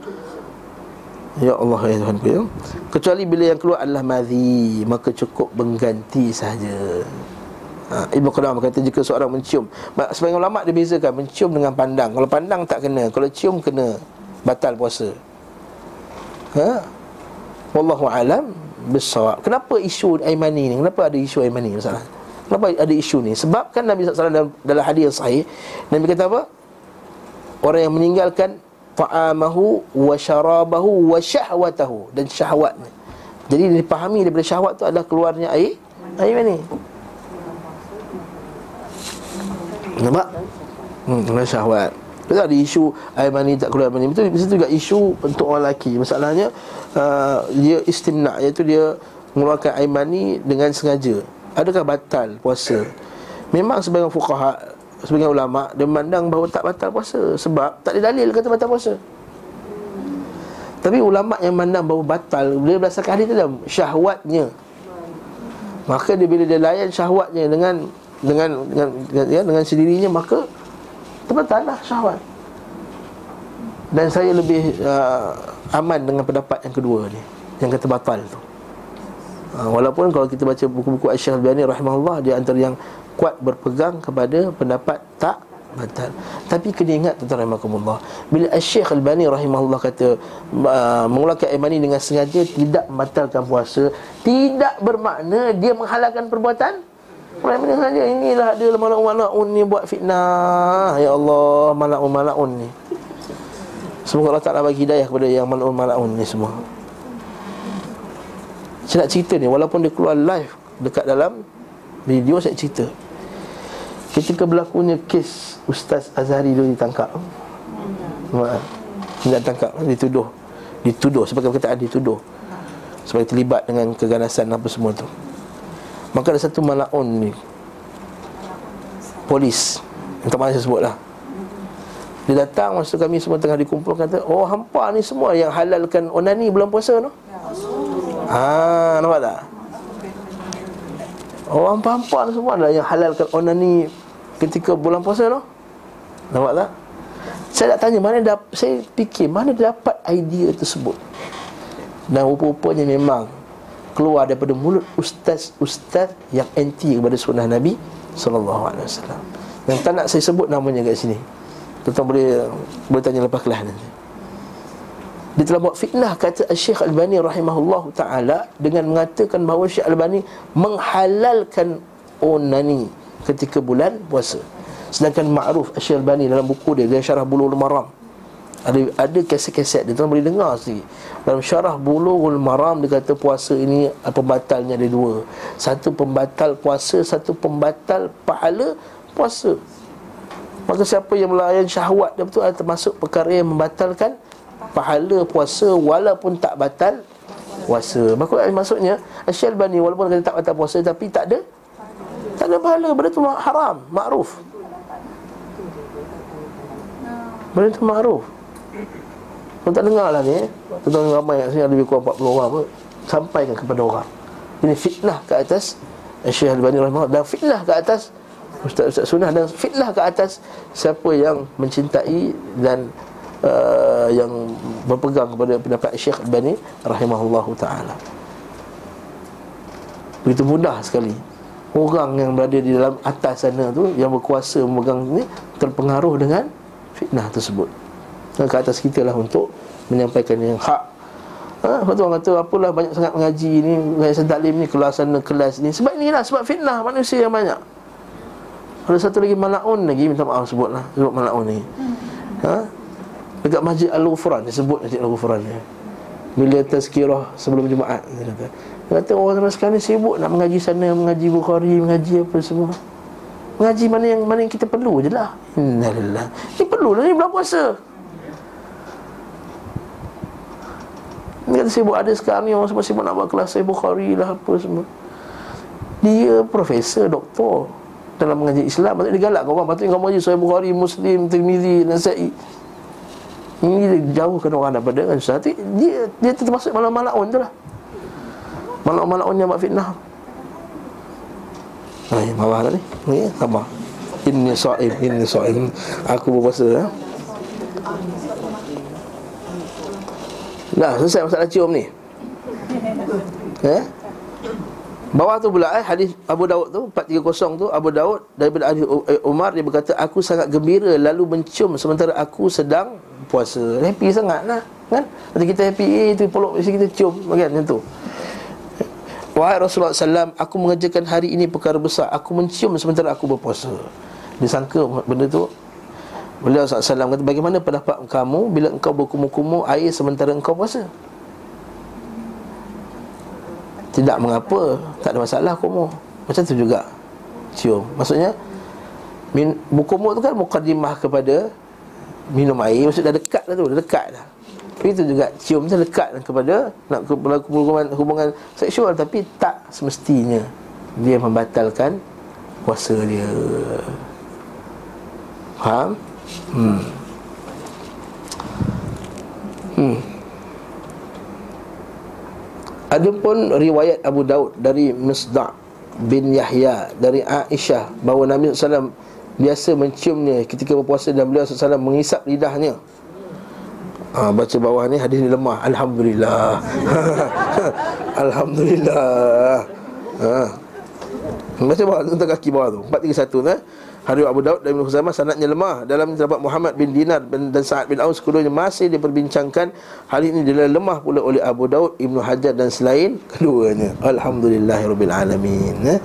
A: Ya Allah ya Tuhan ya. Kecuali bila yang keluar adalah madhi Maka cukup mengganti saja ha, Ibn Qadam kata jika seorang mencium Sebagai ulama dia bezakan Mencium dengan pandang. Kalau pandang tak kena Kalau cium kena Batal puasa. Ha? Wallahu alam Besawab Kenapa isu air mani ni? Kenapa ada isu air mani? Masalah. Kenapa ada isu ni? Sebab kan Nabi SAW dalam, dalam hadis yang sahih Nabi kata apa? Orang yang meninggalkan Ta'amahu wa syarabahu wa syahwatahu Dan syahwatnya. Jadi dipahami daripada syahwat tu adalah keluarnya air Air mani Nampak? Hmm, kena syahwat. Betul ada isu air mani tak keluar mani. Itu juga isu untuk orang lelaki. Masalahnya uh, Dia istimna Iaitu dia mengeluarkan air mani dengan sengaja. Adakah batal puasa? Memang sebagian fukaha Sebagian ulama' Dia memandang bahawa tak batal puasa Sebab tak ada dalil kata batal puasa. Tapi ulama' yang memandang bahawa batal Dia berdasarkan hadis dalam syahwatnya. Maka dia bila dia layan syahwatnya dengan dengan dengan ya, dengan sendirinya maka terbatallah syahwat. Dan saya lebih uh, aman dengan pendapat yang kedua ni yang kata batal tu. Uh, walaupun kalau kita baca buku-buku Asy-Syafi'i rahimahullah dia antara yang kuat berpegang kepada pendapat tak batal Tapi kena ingat tuan rahimahkumullah Bila Syekh Al-Bani rahimahullah kata uh, Mengeluarkan air mani dengan sengaja Tidak membatalkan puasa Tidak bermakna dia menghalalkan perbuatan Orang yang saja Inilah ada malak-malakun ni buat fitnah. Ya Allah malak-malakun ni. Semoga Allah Ta'ala bagi hidayah kepada yang malak-malakun ni semua. Saya nak cerita ni Walaupun dia keluar live Dekat dalam video saya cerita. Ketika berlakunya kes Ustaz Azhari dulu ditangkap. Tidak tangkap, dituduh. Dituduh, sebagai perkataan dituduh. Sebagai terlibat dengan keganasan apa semua tu Maka ada satu malaun ni Polis Untuk mana saya sebut lah Dia datang masa kami semua tengah dikumpul Kata, oh hampa ni semua yang halalkan onani bulan puasa tu Haa, nampak tak? Oh hampa-hampa ni semua adalah yang halalkan onani ketika bulan puasa tu Nampak tak? Saya nak tanya mana dap saya fikir mana dia dapat idea tersebut. Dan rupa-rupanya memang keluar daripada mulut ustaz-ustaz yang anti kepada sunnah Nabi sallallahu alaihi wasallam. Yang tak nak saya sebut namanya kat sini. Tuan boleh boleh tanya lepas kelas nanti. Dia telah buat fitnah kata Syekh Al-Bani rahimahullah ta'ala Dengan mengatakan bahawa Syekh Al-Bani Menghalalkan onani ketika bulan puasa Sedangkan Ma'ruf Asy'albani dalam buku dia syarah Bulughul Maram ada ada keset-keset dia tuan boleh dengar sikit. Dalam syarah Bulughul Maram dia kata puasa ini pembatalnya ada dua. Satu pembatal puasa, satu pembatal pahala puasa. Maka siapa yang melayan syahwat dia betul termasuk perkara yang membatalkan pahala puasa walaupun tak batal puasa. Maka maksudnya Asy'albani walaupun kata tak batal puasa tapi tak ada tak ada pahala Benda tu haram Ma'ruf Benda tu ma'ruf Kau tak dengar lah ni Tuan ramai kat sini lebih kurang 40 orang pun Sampaikan kepada orang. Ini fitnah ke atas Syekh Al-Bani Rahimahullah Dan fitnah ke atas Ustaz-Ustaz Sunnah Dan fitnah ke atas Siapa yang mencintai Dan uh, Yang berpegang kepada pendapat Syekh Al-Bani Rahimahullah Ta'ala. Begitu mudah sekali. Orang yang berada di dalam atas sana tu yang berkuasa memegang ni terpengaruh dengan fitnah tersebut. Dan ke atas kita lah untuk menyampaikan yang hak. Ha, lepas tu orang kata apalah banyak sangat mengaji ni, mengaji taklim ni, kelas sana, kelas ni. Sebab inilah, sebab fitnah manusia yang banyak. Ada satu lagi malaun lagi, minta maaf sebut lah, sebut malaun ni. Ha? Dekat Masjid Al-Ghufran, dia sebut Masjid Al-Ghufran ni. Bila tazkirah sebelum Jumaat, dia kata. Kata orang zaman sekarang ni sibuk nak mengaji sana, mengaji Bukhari, mengaji apa semua. Mengaji mana yang mana yang kita perlu je lah. Innalillah. Ini perlu lah ni bulan puasa. Kata sibuk ada sekarang ni orang semua sibuk nak buat kelas saya Bukhari lah apa semua. Dia profesor, doktor dalam mengaji Islam. Maksudnya dia galak orang. Patutnya kamu mengaji saya Bukhari, Muslim, Tirmizi, Nasai. Ini jauhkan orang daripada kan Dia, dia termasuk malam-malam tu lah. Malak-malak yang buat fitnah Hai, marah dah ni sabar Ini so'im, ini so'im Aku berpuasa ya. Dah, selesai masalah cium ni Eh Bawah tu pula eh hadis Abu Daud tu 430 tu Abu Daud daripada Ali Umar dia berkata aku sangat gembira lalu mencium sementara aku sedang puasa. Happy sangat lah kan? Nanti kita happy eh tu peluk kita cium kan macam tu. Wahai Rasulullah SAW Aku mengerjakan hari ini perkara besar Aku mencium sementara aku berpuasa Disangka benda tu Beliau SAW kata Bagaimana pendapat kamu Bila engkau berkumur-kumur air sementara engkau puasa Tidak mengapa Tak ada masalah kumur Macam tu juga Cium Maksudnya min, Berkumur tu kan Mukadimah kepada Minum air Maksudnya dah dekat lah tu Dah dekat dah itu juga cium tu dekat kepada nak berlaku hubungan, hubungan seksual tapi tak semestinya dia membatalkan puasa dia. Faham? Hmm. Hmm. Adapun riwayat Abu Daud dari Misda' bin Yahya dari Aisyah bahawa Nabi SAW biasa menciumnya ketika berpuasa dan beliau SAW mengisap lidahnya ha, Baca bawah ni hadis ni lemah Alhamdulillah [LAUGHS] Alhamdulillah ha. Baca bawah tentang kaki bawah tu 431 eh Hadis Abu Daud dan Ibn Khuzaimah sanadnya lemah Dalam terdapat Muhammad bin Dinar dan Sa'ad bin Aus. Keduanya masih diperbincangkan. Hal ini dia lemah pula oleh Abu Daud Ibn Hajar dan selain keduanya. Alhamdulillahirrabbilalamin eh?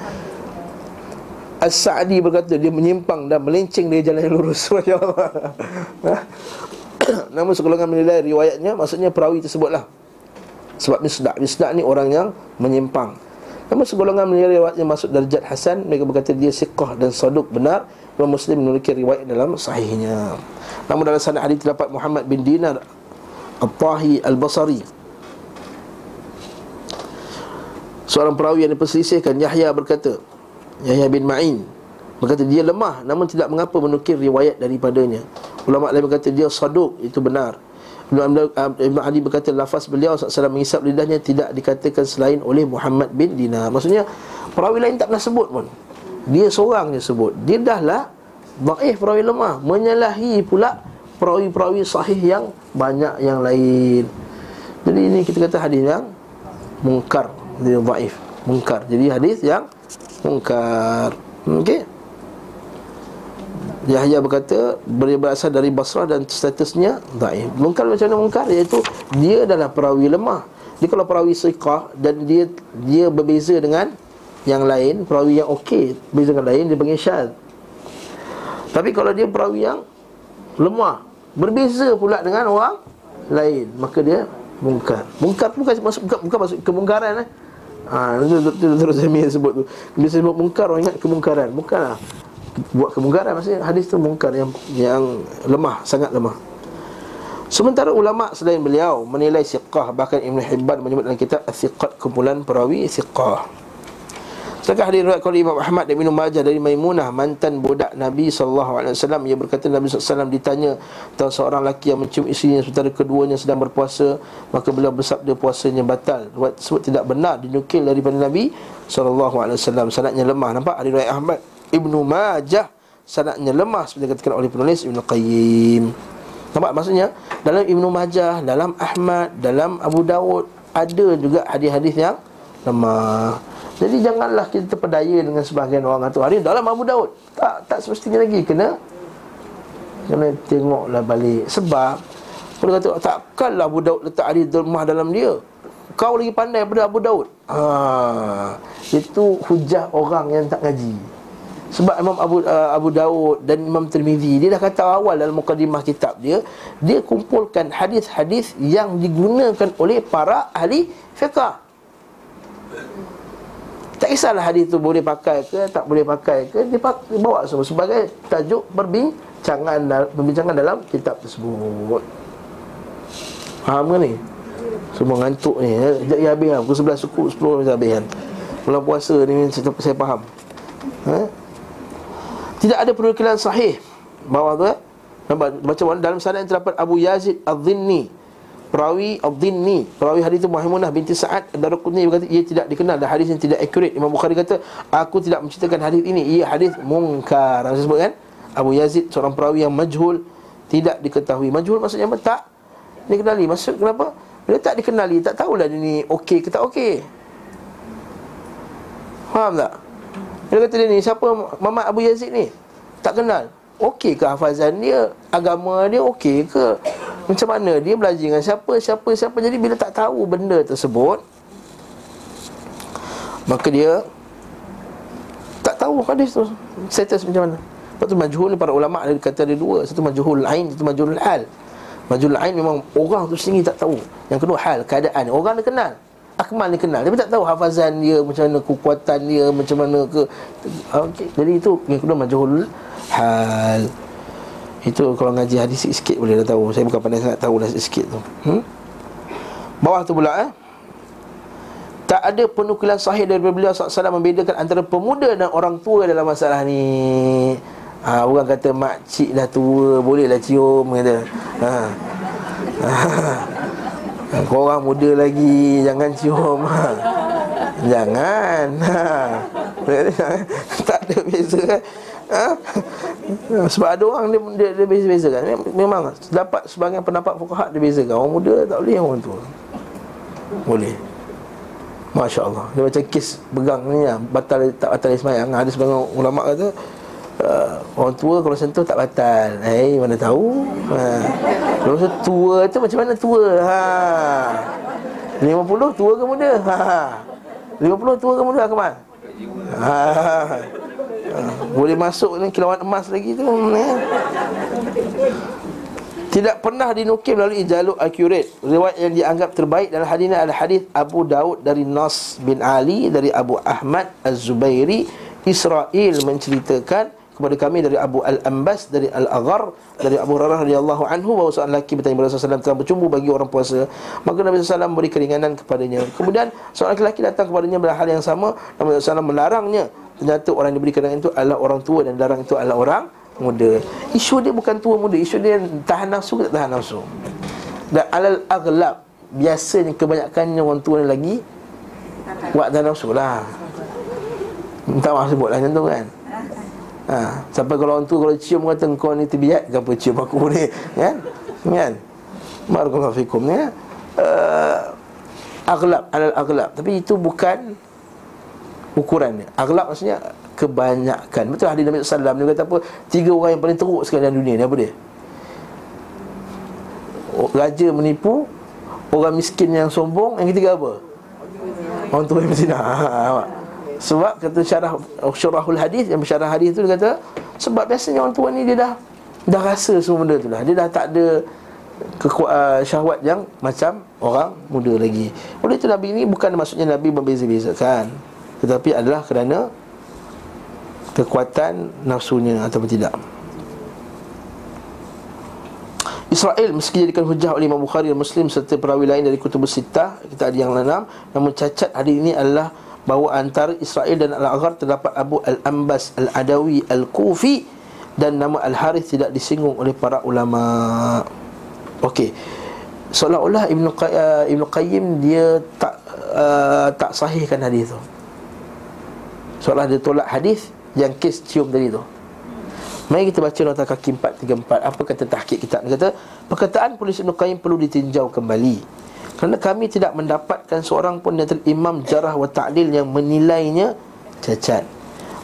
A: As-Sa'di berkata dia menyimpang dan melenceng dari jalan yang lurus. [LAUGHS] Masya Allah [COUGHS] Namun sekolongan menilai riwayatnya Maksudnya perawi tersebutlah. Sebab Misda' Misda' ni orang yang menyimpang Namun segolongan menilai riwayatnya masuk darjat Hasan Mereka berkata dia siqah dan saduk benar Imam Muslim memiliki riwayat dalam sahihnya. Namun dalam sanad hadis terdapat Muhammad bin Dinar Al-Tahi Al-Basari Seorang perawi yang diperselisihkan Yahya berkata Yahya bin Ma'in Berkata dia lemah Namun tidak mengapa menukir riwayat daripadanya. Ulama lain berkata dia saduk Itu benar Ibn Ali berkata lafaz beliau SAW mengisap lidahnya tidak dikatakan selain oleh Muhammad bin Dinar. Maksudnya perawi lain tak pernah sebut pun. Dia seorang je sebut. Dia dah lah Ba'ih perawi lemah. Menyalahi pula perawi-perawi sahih yang banyak yang lain. Jadi ini kita kata hadis yang Mungkar. Dia ba'if Mungkar. Jadi hadis yang Mungkar. Okey Yahya berkata berasal dari Basrah dan statusnya dhaif. Mungkar macam mana mungkar iaitu dia adalah perawi lemah. Dia kalau perawi siqah dan dia dia berbeza dengan yang lain, perawi yang okey, berbeza dengan lain dia panggil syadz. Tapi kalau dia perawi yang lemah, berbeza pula dengan orang lain, maka dia mungkar. Mungkar bukan masuk bukan, bukan masuk kemungkaran eh. Ha, itu terus saya sebut tu. Bila saya sebut mungkar orang ingat kemungkaran. Bukanlah buat kemungkaran. Maksudnya hadis tu mungkar yang yang lemah sangat lemah. Sementara ulama selain beliau menilai siqah bahkan Ibn Hibban menyebut dalam kitab as-siqat kumpulan perawi siqah. Sedangkan hadis riwayat oleh Imam Ahmad dan Ibnu Majah dari Maimunah mantan budak Nabi sallallahu alaihi wasallam ia berkata Nabi sallallahu ditanya tentang seorang lelaki yang mencium isterinya sementara keduanya sedang berpuasa maka beliau bersabda puasanya batal. Riwayat tersebut tidak benar dinukil daripada Nabi sallallahu alaihi wasallam. Sanadnya lemah. Nampak? Hadis riwayat Ahmad Ibnu Majah sanadnya lemah seperti dikatakan oleh penulis Ibnu Qayyim. Nampak maksudnya dalam Ibnu Majah, dalam Ahmad, dalam Abu Dawud ada juga hadis-hadis yang lemah. Jadi janganlah kita terpedaya dengan sebahagian orang kata hari dalam Abu Dawud. Tak tak semestinya lagi kena kena tengoklah balik sebab kalau kata takkanlah Abu Daud letak hadis lemah dalam dia. Kau lagi pandai daripada Abu Daud. Ha, itu hujah orang yang tak ngaji. Sebab Imam Abu uh, Abu Daud dan Imam Tirmizi dia dah kata awal dalam mukadimah kitab dia, dia kumpulkan hadis-hadis yang digunakan oleh para ahli fiqh. Tak kisahlah hadis tu boleh pakai ke tak boleh pakai ke dia, dia bawa semua sebagai tajuk perbincangan perbincangan dalam kitab tersebut. Faham ke ni? Semua ngantuk ni. Ya habis lah. Pukul 11 suku 10 habis kan. Bulan puasa ni saya, saya faham. Ha? Tidak ada penukilan sahih. Bawah tu eh Baca dalam sanad yang terdapat Abu Yazid Al-Dhinni Perawi Al-Dhinni Perawi hadis itu Muhammadah binti Sa'ad Darukuni berkata Ia tidak dikenal. Dan hadis yang tidak accurate. Imam Bukhari kata Aku tidak menceritakan hadis ini. Ia hadis mungkar. Saya sebut kan? Abu Yazid seorang perawi yang majhul Tidak diketahui. Majhul maksudnya apa? Tak dikenali. Maksud kenapa? Dia tak dikenali. Tak tahulah dia ni okey ke tak okey Faham tak? Dia kata dia ni Siapa Muhammad Abu Yazid ni? Tak kenal. Okey ke hafazan? Dia Agama dia okey ke? Macam mana? Dia belajar dengan siapa Siapa siapa. Jadi bila tak tahu benda tersebut Maka dia Tak tahu hadis tu. Status macam mana? Lepas tu majhul ni para ulama' ada kata ada dua. Satu majhul ain Satu majhul hal Majhul ain memang orang tu sendiri tak tahu. Yang kedua hal keadaan. Orang dia kenal Akmal ni kenal Tapi tak tahu hafazan dia Macam mana kekuatan dia Macam mana ke okay. Jadi itu Yang kedua majhul Hal Itu kalau ngaji hadis sikit boleh dah tahu Saya bukan pandai sangat tahu dah sikit tu hmm? Bawah tu pula eh tak ada penukilan sahih dari beliau SAW membedakan antara pemuda dan orang tua dalam masalah ni. Ha, orang kata makcik dah tua, bolehlah cium kata. Ha. ha, Kau orang muda lagi Jangan cium. Ha. [LAUGHS] Jangan. Ha. [LAUGHS] Tak ada beza kan? Ha? Sebab ada orang dia, dia, dia beza-beza kan? Memang dapat sebagian pendapat fukahat dia beza. Kan Orang muda tak boleh orang tua. Boleh. Masya Allah. Dia macam kes pegang ni lah Batal tak batal Ada sebagian ulama kata uh, Orang tua kalau sentuh tak batal Eh hey, mana tahu ha. Kalau tua tu macam mana tua ha. 50 tua ke muda ha. 50 tua ke muda Akmal ha. Boleh masuk ni kilauan emas lagi tu eh. Tidak pernah dinukil melalui jalur akurat Riwayat yang dianggap terbaik dalam hadis adalah hadis Abu Daud dari Nas bin Ali Dari Abu Ahmad Az-Zubairi Israel menceritakan kepada kami dari Abu Al-Ambas dari Al-Aghar dari Abu Hurairah radhiyallahu anhu bahawa seorang lelaki bertanya kepada Rasulullah SAW telah bercumbu bagi orang puasa? Maka Nabi SAW memberi keringanan kepadanya. Kemudian seorang lelaki datang kepadanya pada hal yang sama. Nabi SAW melarangnya. Ternyata orang yang diberi keringanan itu adalah orang tua dan larang itu adalah orang muda. Isu dia bukan tua muda. Isu dia tahan nafsu ke tak tahan nafsu? Dan alal aghlab biasanya kebanyakannya orang tua lagi buat tahan nafsu lah. Minta maaf sebutlah macam tu kan Ha, sampai kalau orang tu kalau cium kata kau ni terbiat ke apa cium aku ni kan? Kan? Barakallahu fikum ya. Uh, aghlab alal aghlab tapi itu bukan ukuran dia. Aghlab maksudnya kebanyakan. Betul hadis Nabi alaihi dia kata apa? Tiga orang yang paling teruk sekali dalam dunia ni apa dia? Raja menipu, orang miskin yang sombong, yang ketiga apa? Orang tua yang berzina. [LAUGHS] Ha, sebab kata syarah syarahul hadis yang bersyarah hadis tu dia kata sebab biasanya orang tua ni dia dah dah rasa semua benda tu lah. Dia dah tak ada kekuatan uh, syahwat yang macam orang muda lagi. Oleh itu Nabi ni bukan maksudnya Nabi membeza-bezakan. Tetapi adalah kerana kekuatan nafsunya ataupun tidak. Israel meski dijadikan hujah oleh Imam Bukhari dan Muslim serta perawi lain dari kutub sitah kita ada yang enam namun cacat hadis ini adalah bahawa antara Israel dan Al-Aghar terdapat Abu Al-Ambas Al-Adawi Al-Kufi dan nama Al-Harith tidak disinggung oleh para ulama. Okey. Seolah-olah Ibn, Qay- uh, Ibn Qayyim dia tak uh, tak sahihkan hadis tu. Seolah dia tolak hadis yang kes cium tadi tu. Mari kita baca nota kaki 434 Apa kata tahqiq kita Dia kata Perkataan polis Ibn Qayyim perlu ditinjau kembali kerana kami tidak mendapatkan seorang pun yang imam jarah wa ta'lil yang menilainya cacat.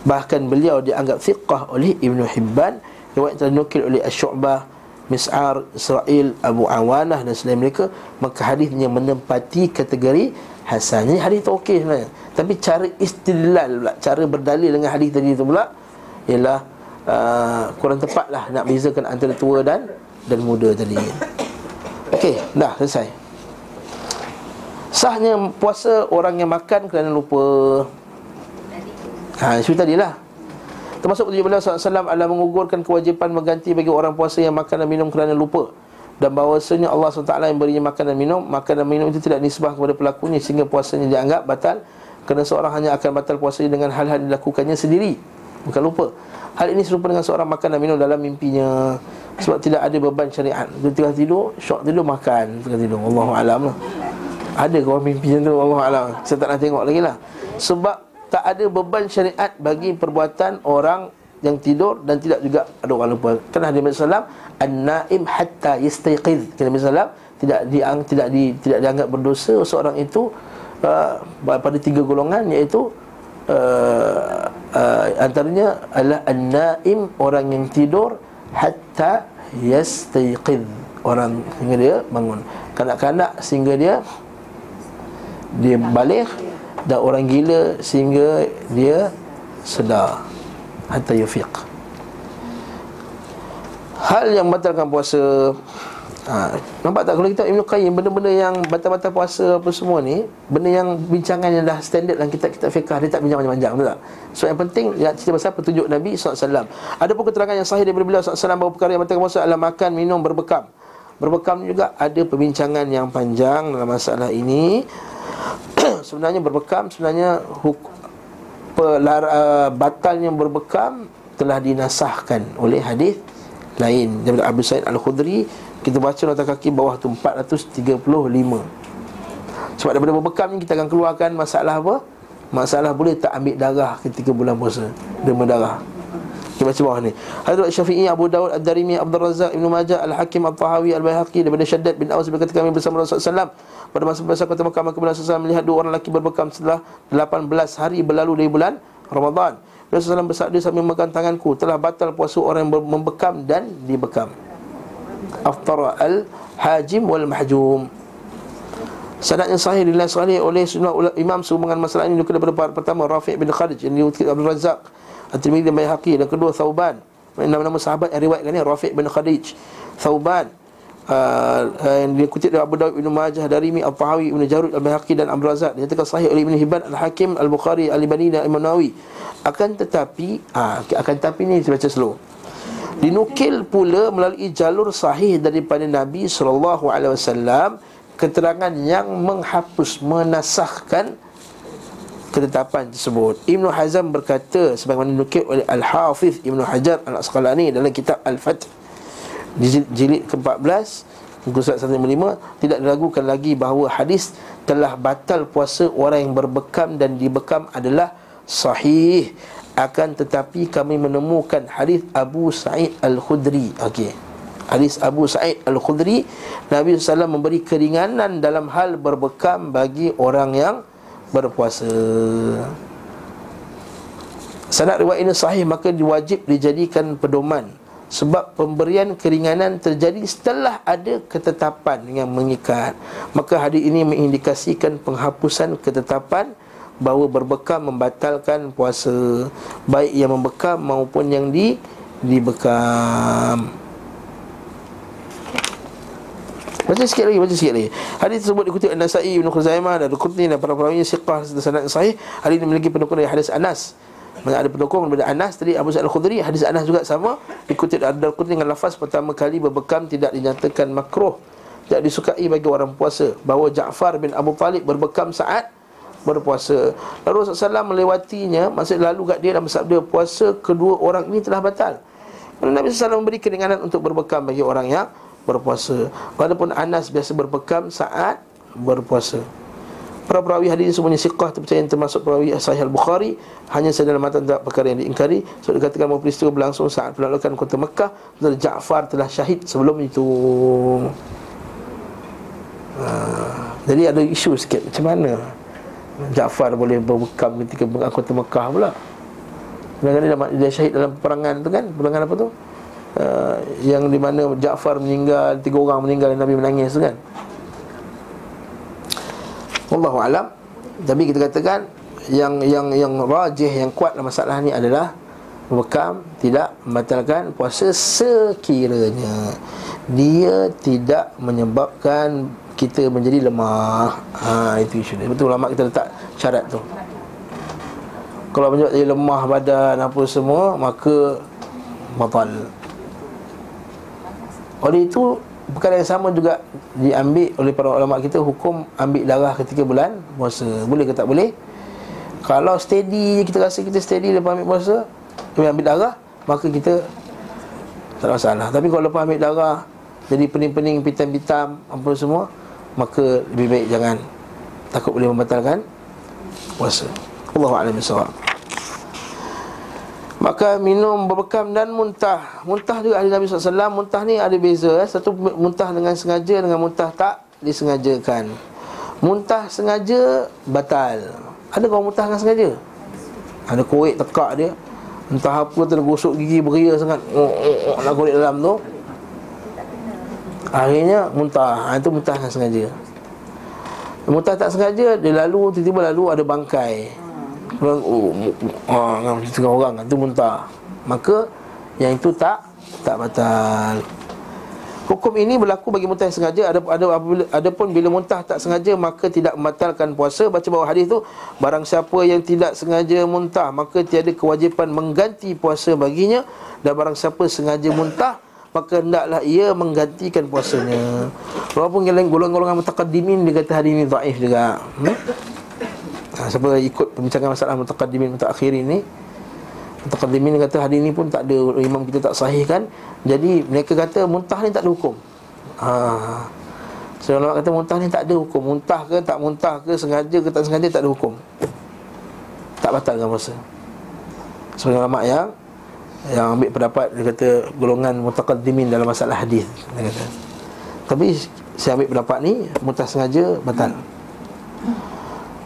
A: Bahkan beliau dianggap fiqah oleh Ibn Hibban Riwayat telah nukil oleh Ash-Shu'bah Mis'ar, Israel, Abu Awanah dan selain mereka Maka hadisnya menempati kategori Hasan. Ini hadis itu okey sebenarnya. Tapi cara istidlal pula Cara berdalil dengan hadis tadi itu pula Ialah uh, kurang tepat lah Nak bezakan antara tua dan dan muda tadi. Okey, dah selesai Sahnya puasa orang yang makan kerana lupa. Ha, isu tadi lah Termasuk petunjuk beliau SAW adalah mengugurkan kewajipan mengganti bagi orang puasa yang makan dan minum kerana lupa. Dan bahawasanya Allah SWT yang berinya makan dan minum. Makan dan minum itu tidak nisbah kepada pelakunya Sehingga puasanya dianggap batal. Kerana seorang hanya akan batal puasanya dengan hal-hal dilakukannya sendiri. Bukan lupa. Hal ini serupa dengan seorang makan dan minum dalam mimpinya. Sebab tidak ada beban syariat. Dia tengah tidur, syok tidur, makan. Tengah tidur, Allahu'alam lah ada ke orang mimpi macam tu Allah Alam Saya tak nak tengok lagi lah Sebab tak ada beban syariat bagi perbuatan orang yang tidur dan tidak juga ada orang lupa. Kan Nabi sallallahu an-naim hatta yastayqiz. Kan Nabi sallallahu tidak diang tidak di tidak dianggap berdosa seorang itu uh, pada tiga golongan iaitu uh, uh, antaranya adalah an-naim orang yang tidur hatta yastayqiz. Orang sehingga dia bangun. Kanak-kanak sehingga dia dia balik dan orang gila sehingga dia sedar. Hatta yufiq. Hal yang batalkan puasa ha, nampak tak kalau kita Ibn Qayyim benda-benda yang batal-batal puasa apa semua ni benda yang bincangan yang dah standard dalam kitab-kitab fiqah dia tak bincang panjang-panjang betul tak? So yang penting dia cerita pasal petunjuk Nabi SAW ada pun keterangan yang sahih daripada beliau SAW bahawa perkara yang batalkan puasa adalah makan, minum, berbekam. Berbekam juga ada perbincangan yang panjang dalam masalah ini [COUGHS] sebenarnya berbekam sebenarnya huk, pelar, uh, batalnya berbekam telah dinasahkan oleh hadis lain. Daripada Abu Sa'id Al-Khudri kita baca nota kaki bawah tu 435 sebab daripada berbekam ni kita akan keluarkan masalah apa? Masalah boleh tak ambil darah ketika bulan puasa? Demam darah. Kita baca bawah ni. Hadrat Syafi'i Abu Dawud Ad-Darimi Abdul Razak Ibn Majah Al-Hakim Al-Tahawi Al-Bayhaqi Daripada Syaddad bin Aus Berkata kami bersama Rasulullah SAW Pada masa-masa kota Mekah Maka Rasulullah SAW melihat dua orang lelaki berbekam Setelah 18 hari berlalu dari bulan Ramadan. Rasulullah SAW bersabda sambil memegang tanganku Telah batal puasa orang yang membekam dan dibekam. Aftara al-hajim wal-mahjum. Sanad yang sahih dinilai oleh sejumlah imam sehubungan masalah ini daripada pertama Rafi' bin Khalid yang diutip Abdul Razak At-Tirmidzi dan Baihaqi dan kedua Thauban. Nama-nama sahabat yang riwayatkan ni Rafi' bin Khadij Thauban uh, yang dikutip dari Abu Dawud bin Majah dari Mi Al-Tahawi Ibn Jarud Al-Baihaqi dan Abdul Razak. Dinyatakan sahih oleh Ibn Hibban Al-Hakim Al-Bukhari Al-Ibani dan Imam Nawawi. Akan tetapi uh, akan tetapi ni saya baca slow. Dinukil pula melalui jalur sahih daripada Nabi sallallahu alaihi wasallam keterangan yang menghapus menasahkan ketetapan tersebut. Ibnu Hazm berkata sebagaimana dinukil oleh Al-Hafiz Ibnu Hajar Al-Asqalani dalam kitab Al-Fath jilid ke-14 muka surat 155 tidak diragukan lagi bahawa hadis telah batal puasa orang yang berbekam dan dibekam adalah sahih. Akan tetapi kami menemukan hadis Abu Sa'id Al-Khudri. Okey. Hadis Abu Sa'id Al-Khudri Nabi SAW memberi keringanan dalam hal berbekam bagi orang yang berpuasa. Sanad riwayat ini sahih maka diwajib dijadikan pedoman Sebab pemberian keringanan terjadi setelah ada ketetapan yang mengikat Maka hadis ini mengindikasikan penghapusan ketetapan Bahawa berbekam membatalkan puasa Baik yang membekam maupun yang di dibekam Baca sikit lagi, baca sikit lagi. Hadis tersebut dikutip An-Nasa'i Ibn Khuzaimah dan Al-Qurtubi dan para perawi siqah serta sanad sahih. Hadis ini memiliki pendukung dari hadis Anas. Mana ada pendukung daripada Anas tadi Abu Sa'id Al-Khudri, hadis Anas juga sama dikutip dari Al-Qurtubi dengan lafaz pertama kali berbekam tidak dinyatakan makruh. Tidak disukai bagi orang puasa bahawa Ja'far bin Abu Talib berbekam saat berpuasa. Lalu Rasulullah melewatinya masa lalu kat dia dan bersabda puasa kedua orang ini telah batal. Nabi SAW memberi keringanan untuk berbekam bagi orang yang berpuasa Walaupun Anas biasa berpekam saat berpuasa Para perawi hadis ini semuanya siqah terpercaya yang termasuk perawi Sahih Al-Bukhari Hanya saja dalam matan tak perkara yang diingkari. Sebab dikatakan bahawa peristiwa berlangsung saat penaklukan kota Mekah Dan Ja'far telah syahid sebelum itu. Ha, Jadi ada isu sikit macam mana Ja'far boleh berbekam ketika berangkat kota Mekah pula? Kadang-kadang dia syahid dalam perangan tu kan? Perangan apa tu? Uh, yang di mana Ja'far meninggal, tiga orang meninggal dan Nabi menangis tu kan. Wallahu alam. Tapi kita katakan yang yang yang rajih yang kuat dalam masalah ni adalah bekam tidak membatalkan puasa sekiranya dia tidak menyebabkan kita menjadi lemah. Ha itu isu dia. Betul ulama kita letak syarat tu. Kalau menyebabkan jadi lemah badan apa semua maka batal. Oleh itu perkara yang sama juga diambil oleh para ulama kita hukum ambil darah ketika bulan puasa. Boleh ke tak boleh? Kalau steady kita rasa kita steady lepas ambil puasa, kita ambil darah, maka kita tak ada masalah. Tapi kalau lepas ambil darah jadi pening-pening, pitam-pitam apa semua, maka lebih baik jangan takut boleh membatalkan puasa. Allahu a'lam bishawab. Maka minum berbekam dan muntah. Muntah juga ahli Nabi SAW Muntah ni ada beza eh? Satu muntah dengan sengaja Dengan muntah tak disengajakan. Muntah sengaja Batal. Ada kau muntah dengan sengaja? Ada korek tekak dia. Entah apa tu gosok gigi beria sangat. Oh, oh, oh, Nak korek dalam tu. Akhirnya muntah. Ha, Itu muntah dengan sengaja. Muntah tak sengaja Dia lalu Tiba-tiba lalu ada bangkai orang oh, ah dengan setengah orang itu muntah maka yang itu tak tak batal. Hukum ini berlaku bagi muntah yang sengaja. Ada ada adapun bila muntah tak sengaja maka tidak membatalkan puasa. Baca bawah hadis tu barang siapa yang tidak sengaja muntah maka tiada kewajipan mengganti puasa baginya. Dan barang siapa sengaja muntah maka hendaklah ia menggantikan puasanya. Walaupun golongan-golongan mutaqaddimin dia kata hadis ini dhaif juga. Hmm? Ha, Siapa ikut pembincangan masalah Mutaqaddimin Mutaakhirin ni Mutaqaddimin kata hadis ni pun tak ada Imam kita tak sahih kan Jadi mereka kata muntah ni tak ada hukum. Ha. So ulama kata muntah ni tak ada hukum. Muntah ke tak muntah ke Sengaja ke tak sengaja tak ada hukum. Tak batalkan puasa. Sebagai ulama yang Yang ambil pendapat Dia kata golongan mutaqaddimin dalam masalah hadis Dia kata. Tapi saya ambil pendapat ni Mutas sengaja batal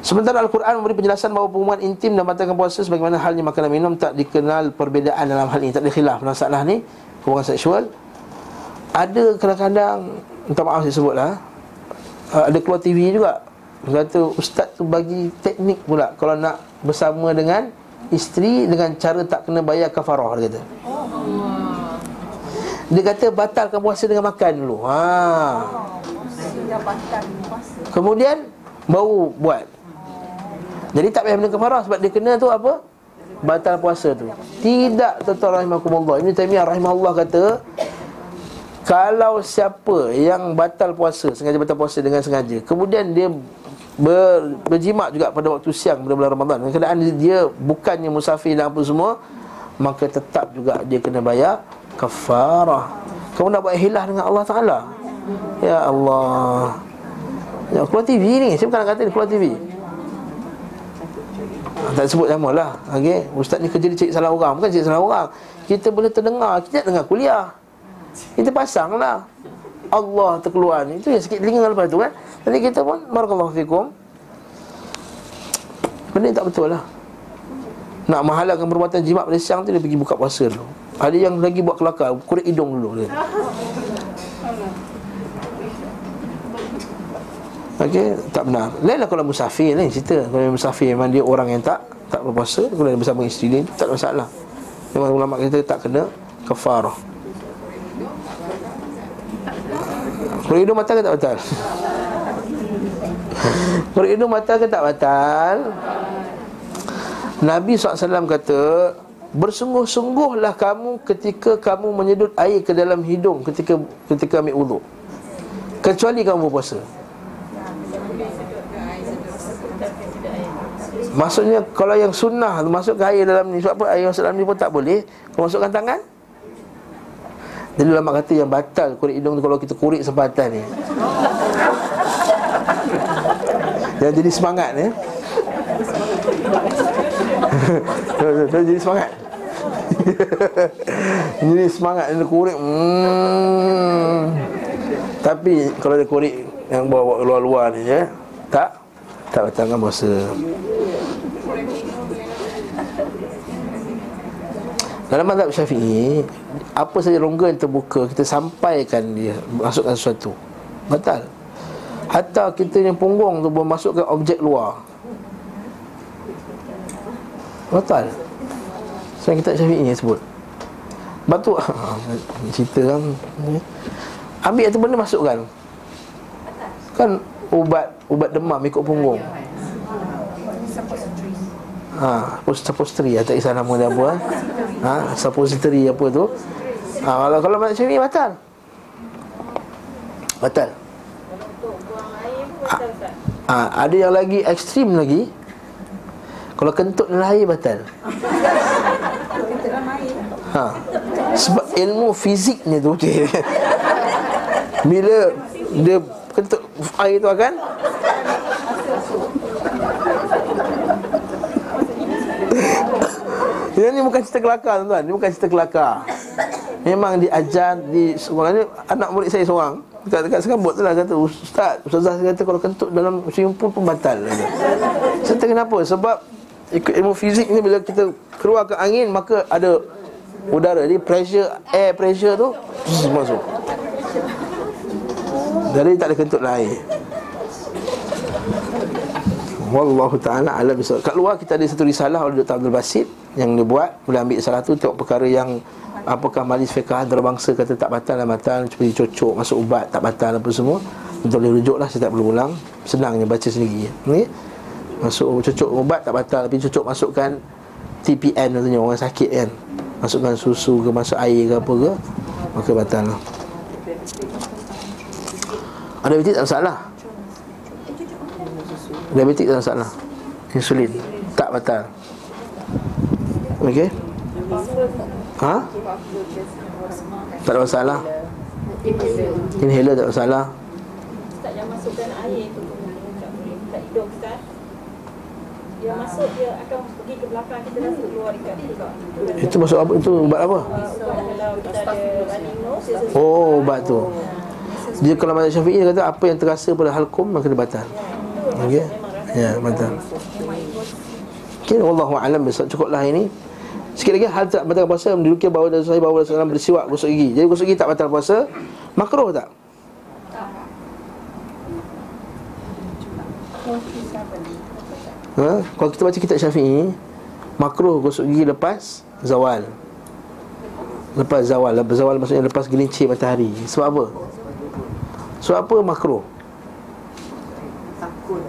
A: Sementara Al-Quran memberi penjelasan bahawa hubungan intim dan batalkan puasa sebagaimana halnya makanan minum tak dikenal perbezaan dalam hal ini, tak ada khilaf masalah ni hubungan seksual. Ada kadang-kadang minta maaf saya sebutlah uh, ada keluar TV juga kata ustaz tu bagi teknik pula kalau nak bersama dengan isteri dengan cara tak kena bayar kafarah dia kata. Dia kata batalkan puasa dengan makan dulu. Ha. Kemudian baru buat. Jadi tak payah benda kafarah sebab dia kena tu apa? Batal puasa tu. Tidak tuan rahimakumullah. Ini Taimiyah rahimahullah kata kalau siapa yang batal puasa, sengaja batal puasa dengan sengaja, kemudian dia ber, berjimat juga pada waktu siang pada bulan Ramadan. Dalam keadaan dia bukannya musafir dan apa semua, maka tetap juga dia kena bayar kafarah. Kamu nak buat hilah dengan Allah Taala. Ya Allah. Ya, keluar TV ni. Saya bukan nak kata ni keluar TV. Ah, tak sebut nama lah. Okay? Ustaz ni kerja dia cari salah orang. Bukan cari salah orang. Kita boleh terdengar. Kita nak dengar kuliah. Kita pasang lah. Allah terkeluar ni. Itu yang sikit telinga lepas tu kan Jadi kita pun Barakallahu fikum. Benda tak betul lah. Nak mahalkan perbuatan jimat pada siang tu Dia pergi buka puasa dulu. Ada yang lagi buat kelakar Kurik hidung dulu dia Okey, tak benar. Lainlah kalau musafir lain cerita. Kalau musafir memang dia orang yang tak tak berpuasa, kalau dia bersama isteri dia tak ada masalah. Memang ulama kita tak kena kafarah. Kalau hidung mata ke tak batal? [LAUGHS] Kalau hidung mata ke tak batal? Nabi SAW kata Bersungguh-sungguhlah kamu ketika kamu menyedut air ke dalam hidung ketika ketika ambil wuduk Kecuali kamu berpuasa Maksudnya kalau yang sunnah tu masukkan air dalam ni Sebab apa? Air masuk dalam ni pun tak boleh Kau masukkan tangan? Jadi ulama kata yang batal kurik hidung tu Kalau kita kurik sepatan ni. Yang jadi semangat ni. [LAUGHS] Jadi semangat. [LAUGHS] Jadi semangat Dia kurik hmm. Tapi kalau dia kurik Yang bawa luar-luar ni ya Tak? Tak batalkan puasa Dalam mazhab syafi'i Apa saja rongga yang terbuka Kita sampaikan dia Masukkan sesuatu. Batal. Hatta kita yang punggung tu Memasukkan objek luar. Batal. Sebab kita syafi'i yang sebut. Batu [LAUGHS] Cerita kan Ambil itu benda masukkan. Kan ubat Ubat demam ikut punggung Ha, suppository tak kisah nama dia apa. Ha, suppository apa tu? Ha, kalau kalau macam ni batal. Batal. Ha, ha, ada yang lagi ekstrim lagi. Kalau kentut dalam air batal. Ha. Sebab ilmu fiziknya tu okay. [LAUGHS] Bila dia kentut air tu akan Ini ni bukan cerita kelakar tuan-tuan. Ini bukan cerita kelakar. Memang diajar di seorang ni Anak murid saya seorang. Dekat, dekat sekambut tu lah kata Ustaz, Ustazah saya kata kalau kentut dalam swimming pool pun batal. Saya kenapa? Sebab ikut ilmu fizik ni bila kita keluar ke angin Maka ada udara Jadi pressure, air pressure tu Masuk. Jadi tak ada kentut lain Wallahu ta'ala ala bisa Kat luar kita ada satu risalah oleh Dr. Abdul Basit Yang dia buat. Boleh ambil salah tu Tengok perkara yang Apakah majlis fiqah antarabangsa kata tak batal dan batal Seperti cocok masuk ubat tak batal apa semua. Untuk boleh rujuk lah saya tak perlu ulang Senangnya baca sendiri. Okay? Masuk cocok ubat tak batal. Tapi cocok masukkan TPN katanya orang sakit kan. Masukkan susu ke masuk air ke apa ke Maka batal lah Ada betul tak masalah Diabetik tak masalah Insulin Tak batal Okey Ha? Tak ada masalah Inhaler tak ada masalah
B: Ustaz yang masukkan air tu Tak boleh Tak hidung Ustaz dia masuk dia akan pergi ke belakang kita rasa keluar dekat juga.
A: Itu masuk apa? Itu ubat apa? Oh, ubat tu. Dia kalau mazhab Syafi'i dia kata apa yang terasa pada halkum maka dia batal. Okey. Ya, batal. Okey, wallahu alam besok cukuplah ini. Sikit lagi hal tak batal puasa menduduki bahawa Rasulullah sahih bahawa Rasulullah bersiwak gosok gigi. Jadi gosok gigi tak batal puasa. Makruh tak? Ha? Kalau kita baca kitab Syafi'i Makruh gosok gigi lepas Zawal Lepas zawal Lepas zawal maksudnya lepas gelincir matahari Sebab apa? Sebab apa makruh?
C: Takut.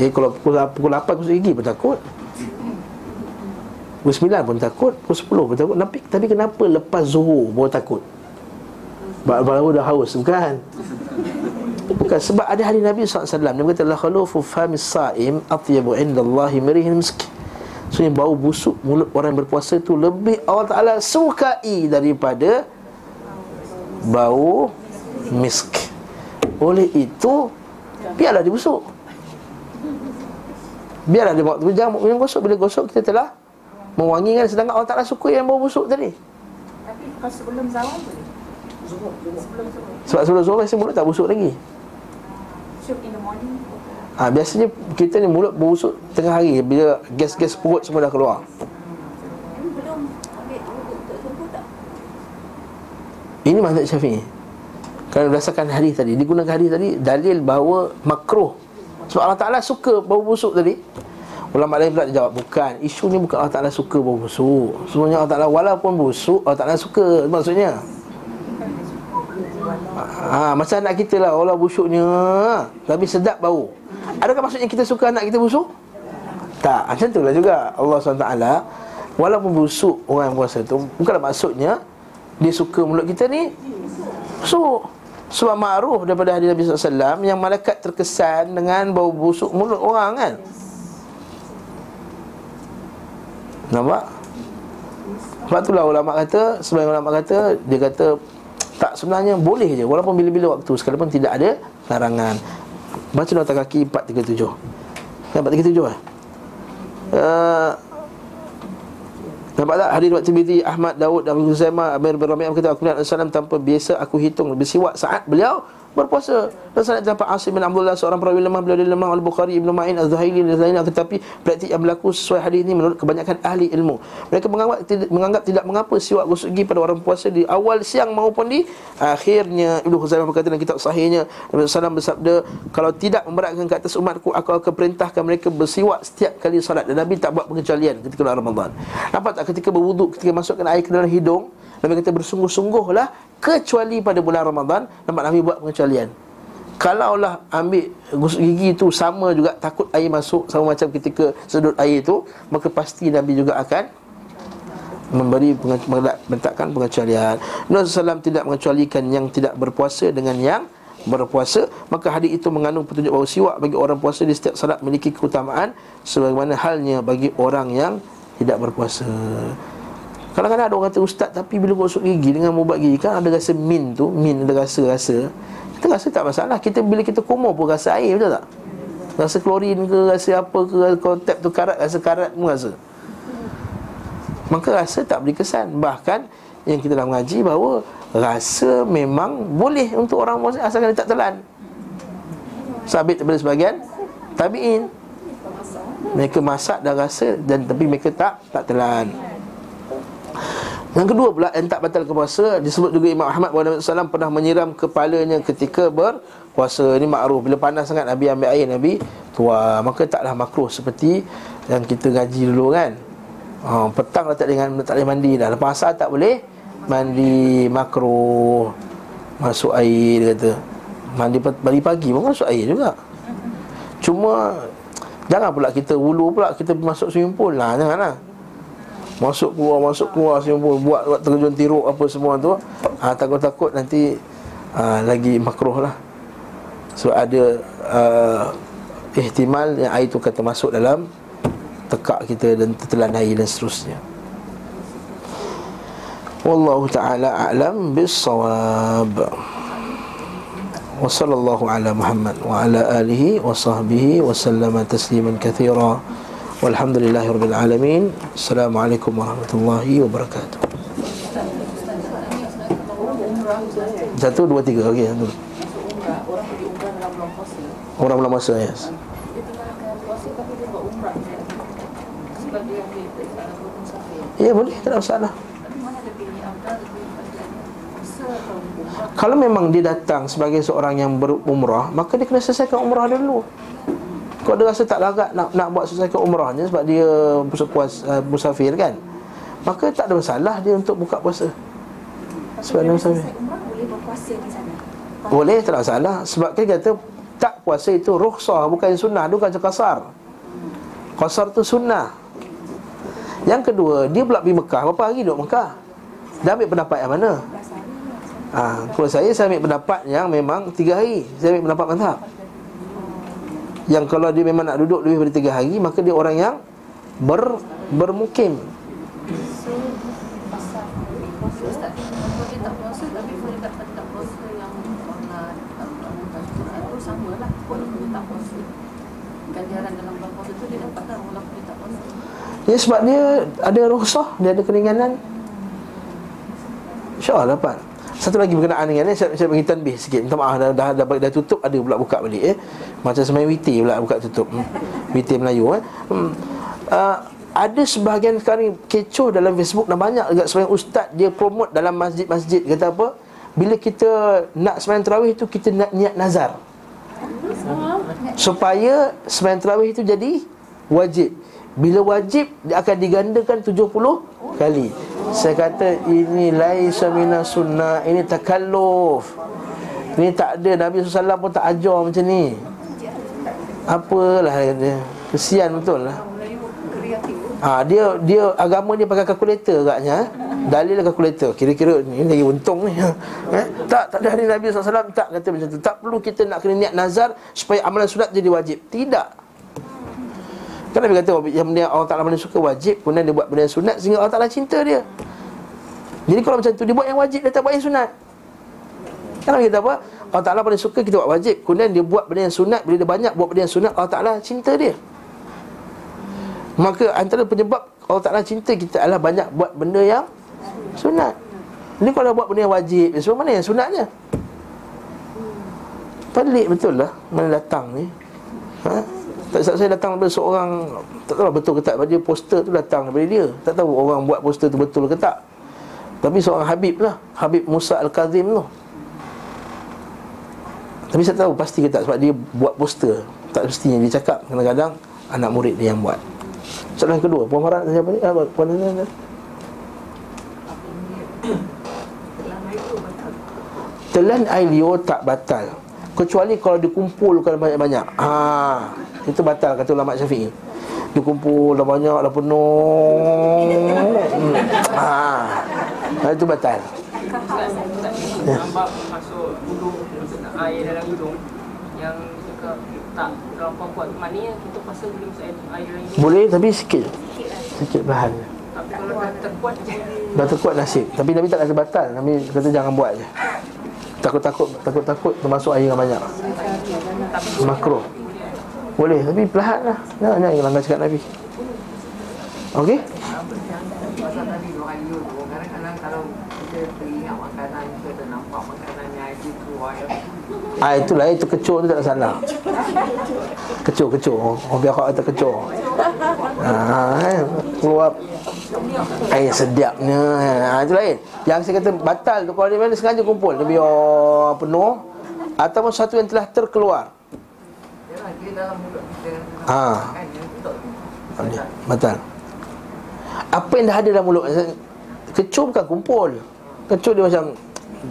A: Eh kalau pukul, pukul 8 gosok gigi pun takut. Pukul 9 pun takut Pukul 10 pun takut. Tapi, tapi kenapa lepas zuhur baru takut? Ba- Baru dah haus Bukan? Bukan sebab ada hadis Nabi SAW Dia berkata La khalufu famis sa'im Atyabu indallahi mirihin misk Sebenarnya bau busuk mulut orang yang berpuasa itu Lebih Allah Ta'ala sukai daripada Bau misk. Oleh itu Biarlah dia busuk Biarlah dia waktu. Jangan minum gosok. Bila gosok kita telah Mewangikan sedangkan Allah Ta'ala suka yang bau busuk tadi.
D: Tapi kalau sebelum zawal boleh?
A: Sebab sebelum zuhur Biasa mulut tak busuk lagi.
D: So in the morning,
A: ha, Biasanya kita ni mulut busuk Tengah hari. Bila gas-gas perut semua dah keluar.
C: Ini belum ambil wuduk untuk subuh tak?
A: Ini mazhab syafi'i. Kerana berdasarkan hadis tadi Digunakan hadis tadi Dalil bahawa makruh Sebab Allah Ta'ala suka bau busuk tadi. Ulama lain pula jawab Bukan Isu ni bukan Allah Ta'ala suka bau busuk. Sebenarnya Allah Ta'ala Walaupun busuk Allah Ta'ala suka. Maksudnya? Ha, macam anak kita lah Allah busuknya. Tapi sedap bau. Adakah maksudnya kita suka anak kita busuk? Tak, macam tu lah juga Allah SWT Walaupun busuk orang yang puasa tu Bukanlah maksudnya Dia suka mulut kita ni Busuk Sebab ma'ruf daripada hadis Nabi SAW Yang malaikat terkesan dengan bau busuk mulut orang kan Nampak? Sebab itulah ulama kata Sebagai ulama kata Dia kata Tak sebenarnya boleh je Walaupun bila-bila waktu Sekalipun tidak ada larangan Baca nota kaki 437 Kan 437 eh? Uh, Nampak tak? Hadis Waqt Tirmidzi Ahmad Daud dan Huzaimah Amir bin Rabi'ah berkata aku lihat Rasulullah tanpa biasa aku hitung bersiwak saat beliau berpuasa. Dan salat tanpa Asim bin Abdullah seorang perawi lemah beliau lemah Al-Bukhari Ibnu Ma'in Az-Zuhaili dan lainnya tetapi praktik yang berlaku sesuai hadis ini menurut kebanyakan ahli ilmu. Mereka menganggap tidak, menganggap tidak mengapa siwak gosok gigi pada orang puasa di awal siang maupun di akhirnya. Ibnu Huzaimah berkata dalam kitab sahihnya Nabi SAW bersabda kalau tidak memberatkan ke atas umatku aku akan perintahkan mereka bersiwak setiap kali salat. Dan Nabi tak buat pengecualian ketika bulan Ramadan. Nampak tak ketika berwuduk ketika masukkan air ke dalam hidung Nabi kata bersungguh-sungguhlah kecuali pada bulan Ramadan nampak Nabi buat pengecualian. Kalaulah ambil gosok gigi itu sama juga takut air masuk sama macam ketika sedut air itu, maka pasti Nabi juga akan memberi meletakkan pengecualian. Nabi SAW tidak mengecualikan yang tidak berpuasa dengan yang berpuasa maka hadis itu mengandung petunjuk bahawa siwak bagi orang puasa di setiap salat memiliki keutamaan sebagaimana halnya bagi orang yang tidak berpuasa. Kadang-kadang ada orang kata ustaz tapi bila gosok gigi dengan ubat gigi kan ada rasa min tu, min ada rasa-rasa. Kita rasa tak masalah. Kita bila kita kumur pun rasa air betul tak? Rasa klorin ke, rasa apa ke, kontep tu karat, rasa karat pun rasa. Maka rasa tak beri kesan. Bahkan yang kita dah mengaji bahawa rasa memang boleh untuk orang muslim asalkan dia tak telan. Sabit daripada sebagian tabi'in. Mereka masak dah rasa dan tapi mereka tak tak telan. Yang kedua pula yang tak batal puasa disebut juga Imam Ahmad bahawa Nabi SAW pernah menyiram kepalanya ketika berpuasa. Ini makruf bila panas sangat Nabi ambil air Nabi tua. Maka taklah makruh seperti yang kita ngaji dulu kan. Ha, petang dah tak boleh tak boleh mandi dah. Lepas asar tak boleh mandi makruh. Masuk air dia kata. Mandi pagi pagi pun masuk air juga. Cuma jangan pula kita wulu pula kita masuk swimming pool lah janganlah. Masuk keluar masuk keluar semua buat buat terjun tiruk apa semua tu. Ha, takut-takut nanti ha, lagi makruh lah. So ada uh, ihtimal yang air tu kata masuk dalam tekak kita dan tertelan air dan seterusnya. Wallahu taala a'lam bis-shawab. Wa sallallahu ala Muhammad wa ala alihi wa sahbihi wa sallama tasliman kathira Walhamdulillahirrabbilalamin Assalamualaikum warahmatullahi wabarakatuh. Satu, dua, tiga. Okey, satu.
D: Orang belum masa
A: Orang masa, yes. Ya, boleh, tak ada masalah. Kalau memang dia datang sebagai seorang yang berumrah Maka dia kena selesaikan umrah dulu. Kalau dia rasa tak larat nak, nak buat selesaikan umrahnya Sebab dia berpuas, uh, musafir kan? Maka tak ada masalah dia untuk buka puasa. Sebab dia musafir.
B: boleh berpuasa di sana.
A: Boleh tak ada masalah. Sebab dia kata Tak puasa itu rukhsah bukan sunnah Dia bukan kasar. Kasar tu sunnah. Yang kedua Dia pula pergi Mekah. Berapa hari duduk Mekah? Dia ambil pendapat yang mana? Ha, Kalau saya Saya ambil pendapat yang memang Tiga hari. Saya ambil pendapat mazhab Yang kalau dia memang nak duduk Lebih daripada tiga hari Maka dia orang yang Ber, bermukim. Ya sebab dia ada rukhsah Dia ada keringanan. InsyaAllah dapat Satu lagi berkenaan dengan ni Saya, saya bagi tanbih sikit Minta maaf dah, dah, dah, dah tutup Ada pula buka balik eh. Macam semain witi pula buka tutup hmm. Witi Melayu eh. hmm. uh, Ada sebahagian sekarang Kecoh dalam Facebook Dan banyak juga sebagian ustaz Dia promote dalam masjid-masjid Kata apa Bila kita nak sembahyang terawih tu Kita nak niat nazar Supaya sembahyang terawih itu jadi wajib bila wajib dia akan digandakan 70 kali. Saya kata ini laisa minas sunnah, ini takalluf. Ini tak ada Nabi SAW pun tak ajar macam ni. Apalah dia. Kesian betul lah. Ha, dia dia agama dia pakai kalkulator agaknya. Eh? Dalil kalkulator. Kira-kira ni lagi untung ni. Eh? Tak tak ada hari Nabi SAW tak kata macam tu. Tak perlu kita nak kena niat nazar supaya amalan sunat jadi wajib. Tidak. Kan Nabi kata yang benda Allah Ta'ala mana suka wajib. Kemudian dia buat benda yang sunat Sehingga Allah Ta'ala cinta dia. Jadi kalau macam tu Dia buat yang wajib Dia tak buat yang sunat. Kan Nabi kata apa? Allah Ta'ala paling suka kita buat wajib. Kemudian dia buat benda yang sunat Bila dia banyak buat benda yang sunat Allah Ta'ala cinta dia. Maka antara penyebab Allah Ta'ala cinta kita adalah banyak buat benda yang sunat. Ini kalau buat benda yang wajib Sebab mana yang sunatnya? Pelik betul lah Mana datang ni. Ha? Tak saat saya datang daripada seorang Tak tahu lah betul ke tak Dia poster tu datang daripada dia. Tak tahu orang buat poster tu betul ke tak. Tapi seorang Habib lah Habib Musa Al-Kazim tu. Tapi saya tahu pasti ke tak Sebab dia buat poster. Tak mestinya dia cakap Kadang-kadang anak murid dia yang buat. Soalan kedua Puan Farah siapa ni? Ah, Puan ni Telan air liur tak batal. Kecuali kalau dikumpulkan banyak-banyak. Ha, Itu batal kata ulama syafi'i. Dikumpul dah banyak dah penuh. Hmm. ha, Itu batal.
E: Boleh
A: tapi sikit. Sikit bahan.
E: Dah terkuat
A: nasib. Tapi Nabi tak kata batal. Nabi kata jangan buat je. Takut-takut Takut-takut termasuk air yang banyak. Makro Boleh tapi perlahan lah Jangan jangan langgar cakap Nabi Okey
F: Pasal tadi dua kali tu Kadang-kadang kalau kita teringat makanan Kita nampak makanan yang air tu keluar ya.
A: Ah itulah itu kecoh tu tak salah. Kecoh kecoh. Oh biar kau kata kecoh. Ah eh, keluar air sedapnya. Ah itu lain. Yang saya kata batal tu kalau dia sengaja kumpul dia biar penuh ataupun satu yang telah terkeluar. Batal. Batal. Apa yang dah ada dalam mulut? Kecoh bukan? Kumpul. Kecoh dia macam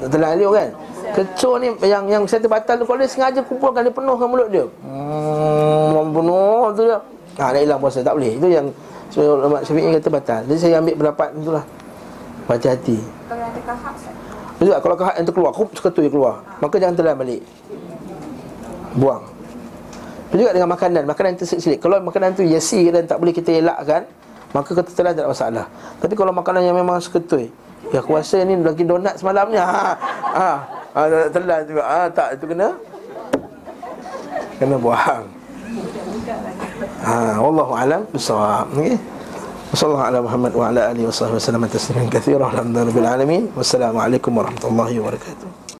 A: Telan liur kan? Kecoh ni yang yang saya terbatal tu Kalau dia sengaja kumpulkan Dia penuhkan mulut dia. Hmm Penuh tu dia. Ha dah hilang puasa. Tak boleh. Itu yang So ulama syafi'i kata batal. Jadi saya ambil pendapat tu lah. Hati-hati.
B: Kalau ada kahak
A: Betul? Kalau kahak yang tu keluar Kup seketul dia keluar. Maka jangan telan balik. Buang dan juga dengan makanan. Makanan itu selit Kalau makanan itu yasir dan tak boleh kita elakkan Maka ketetelan tak ada masalah. Tapi kalau makanan yang memang seketul Ya aku rasa ni lagi donat semalam ni. Ha, ha, ha, tak telan juga. Ha, Tak, itu kena Kena buang. Ha, Wallahu alam Bersawab. Wassalamualaikum ala Muhammad wa ala alihi Wassalamualaikum warahmatullahi wabarakatuh.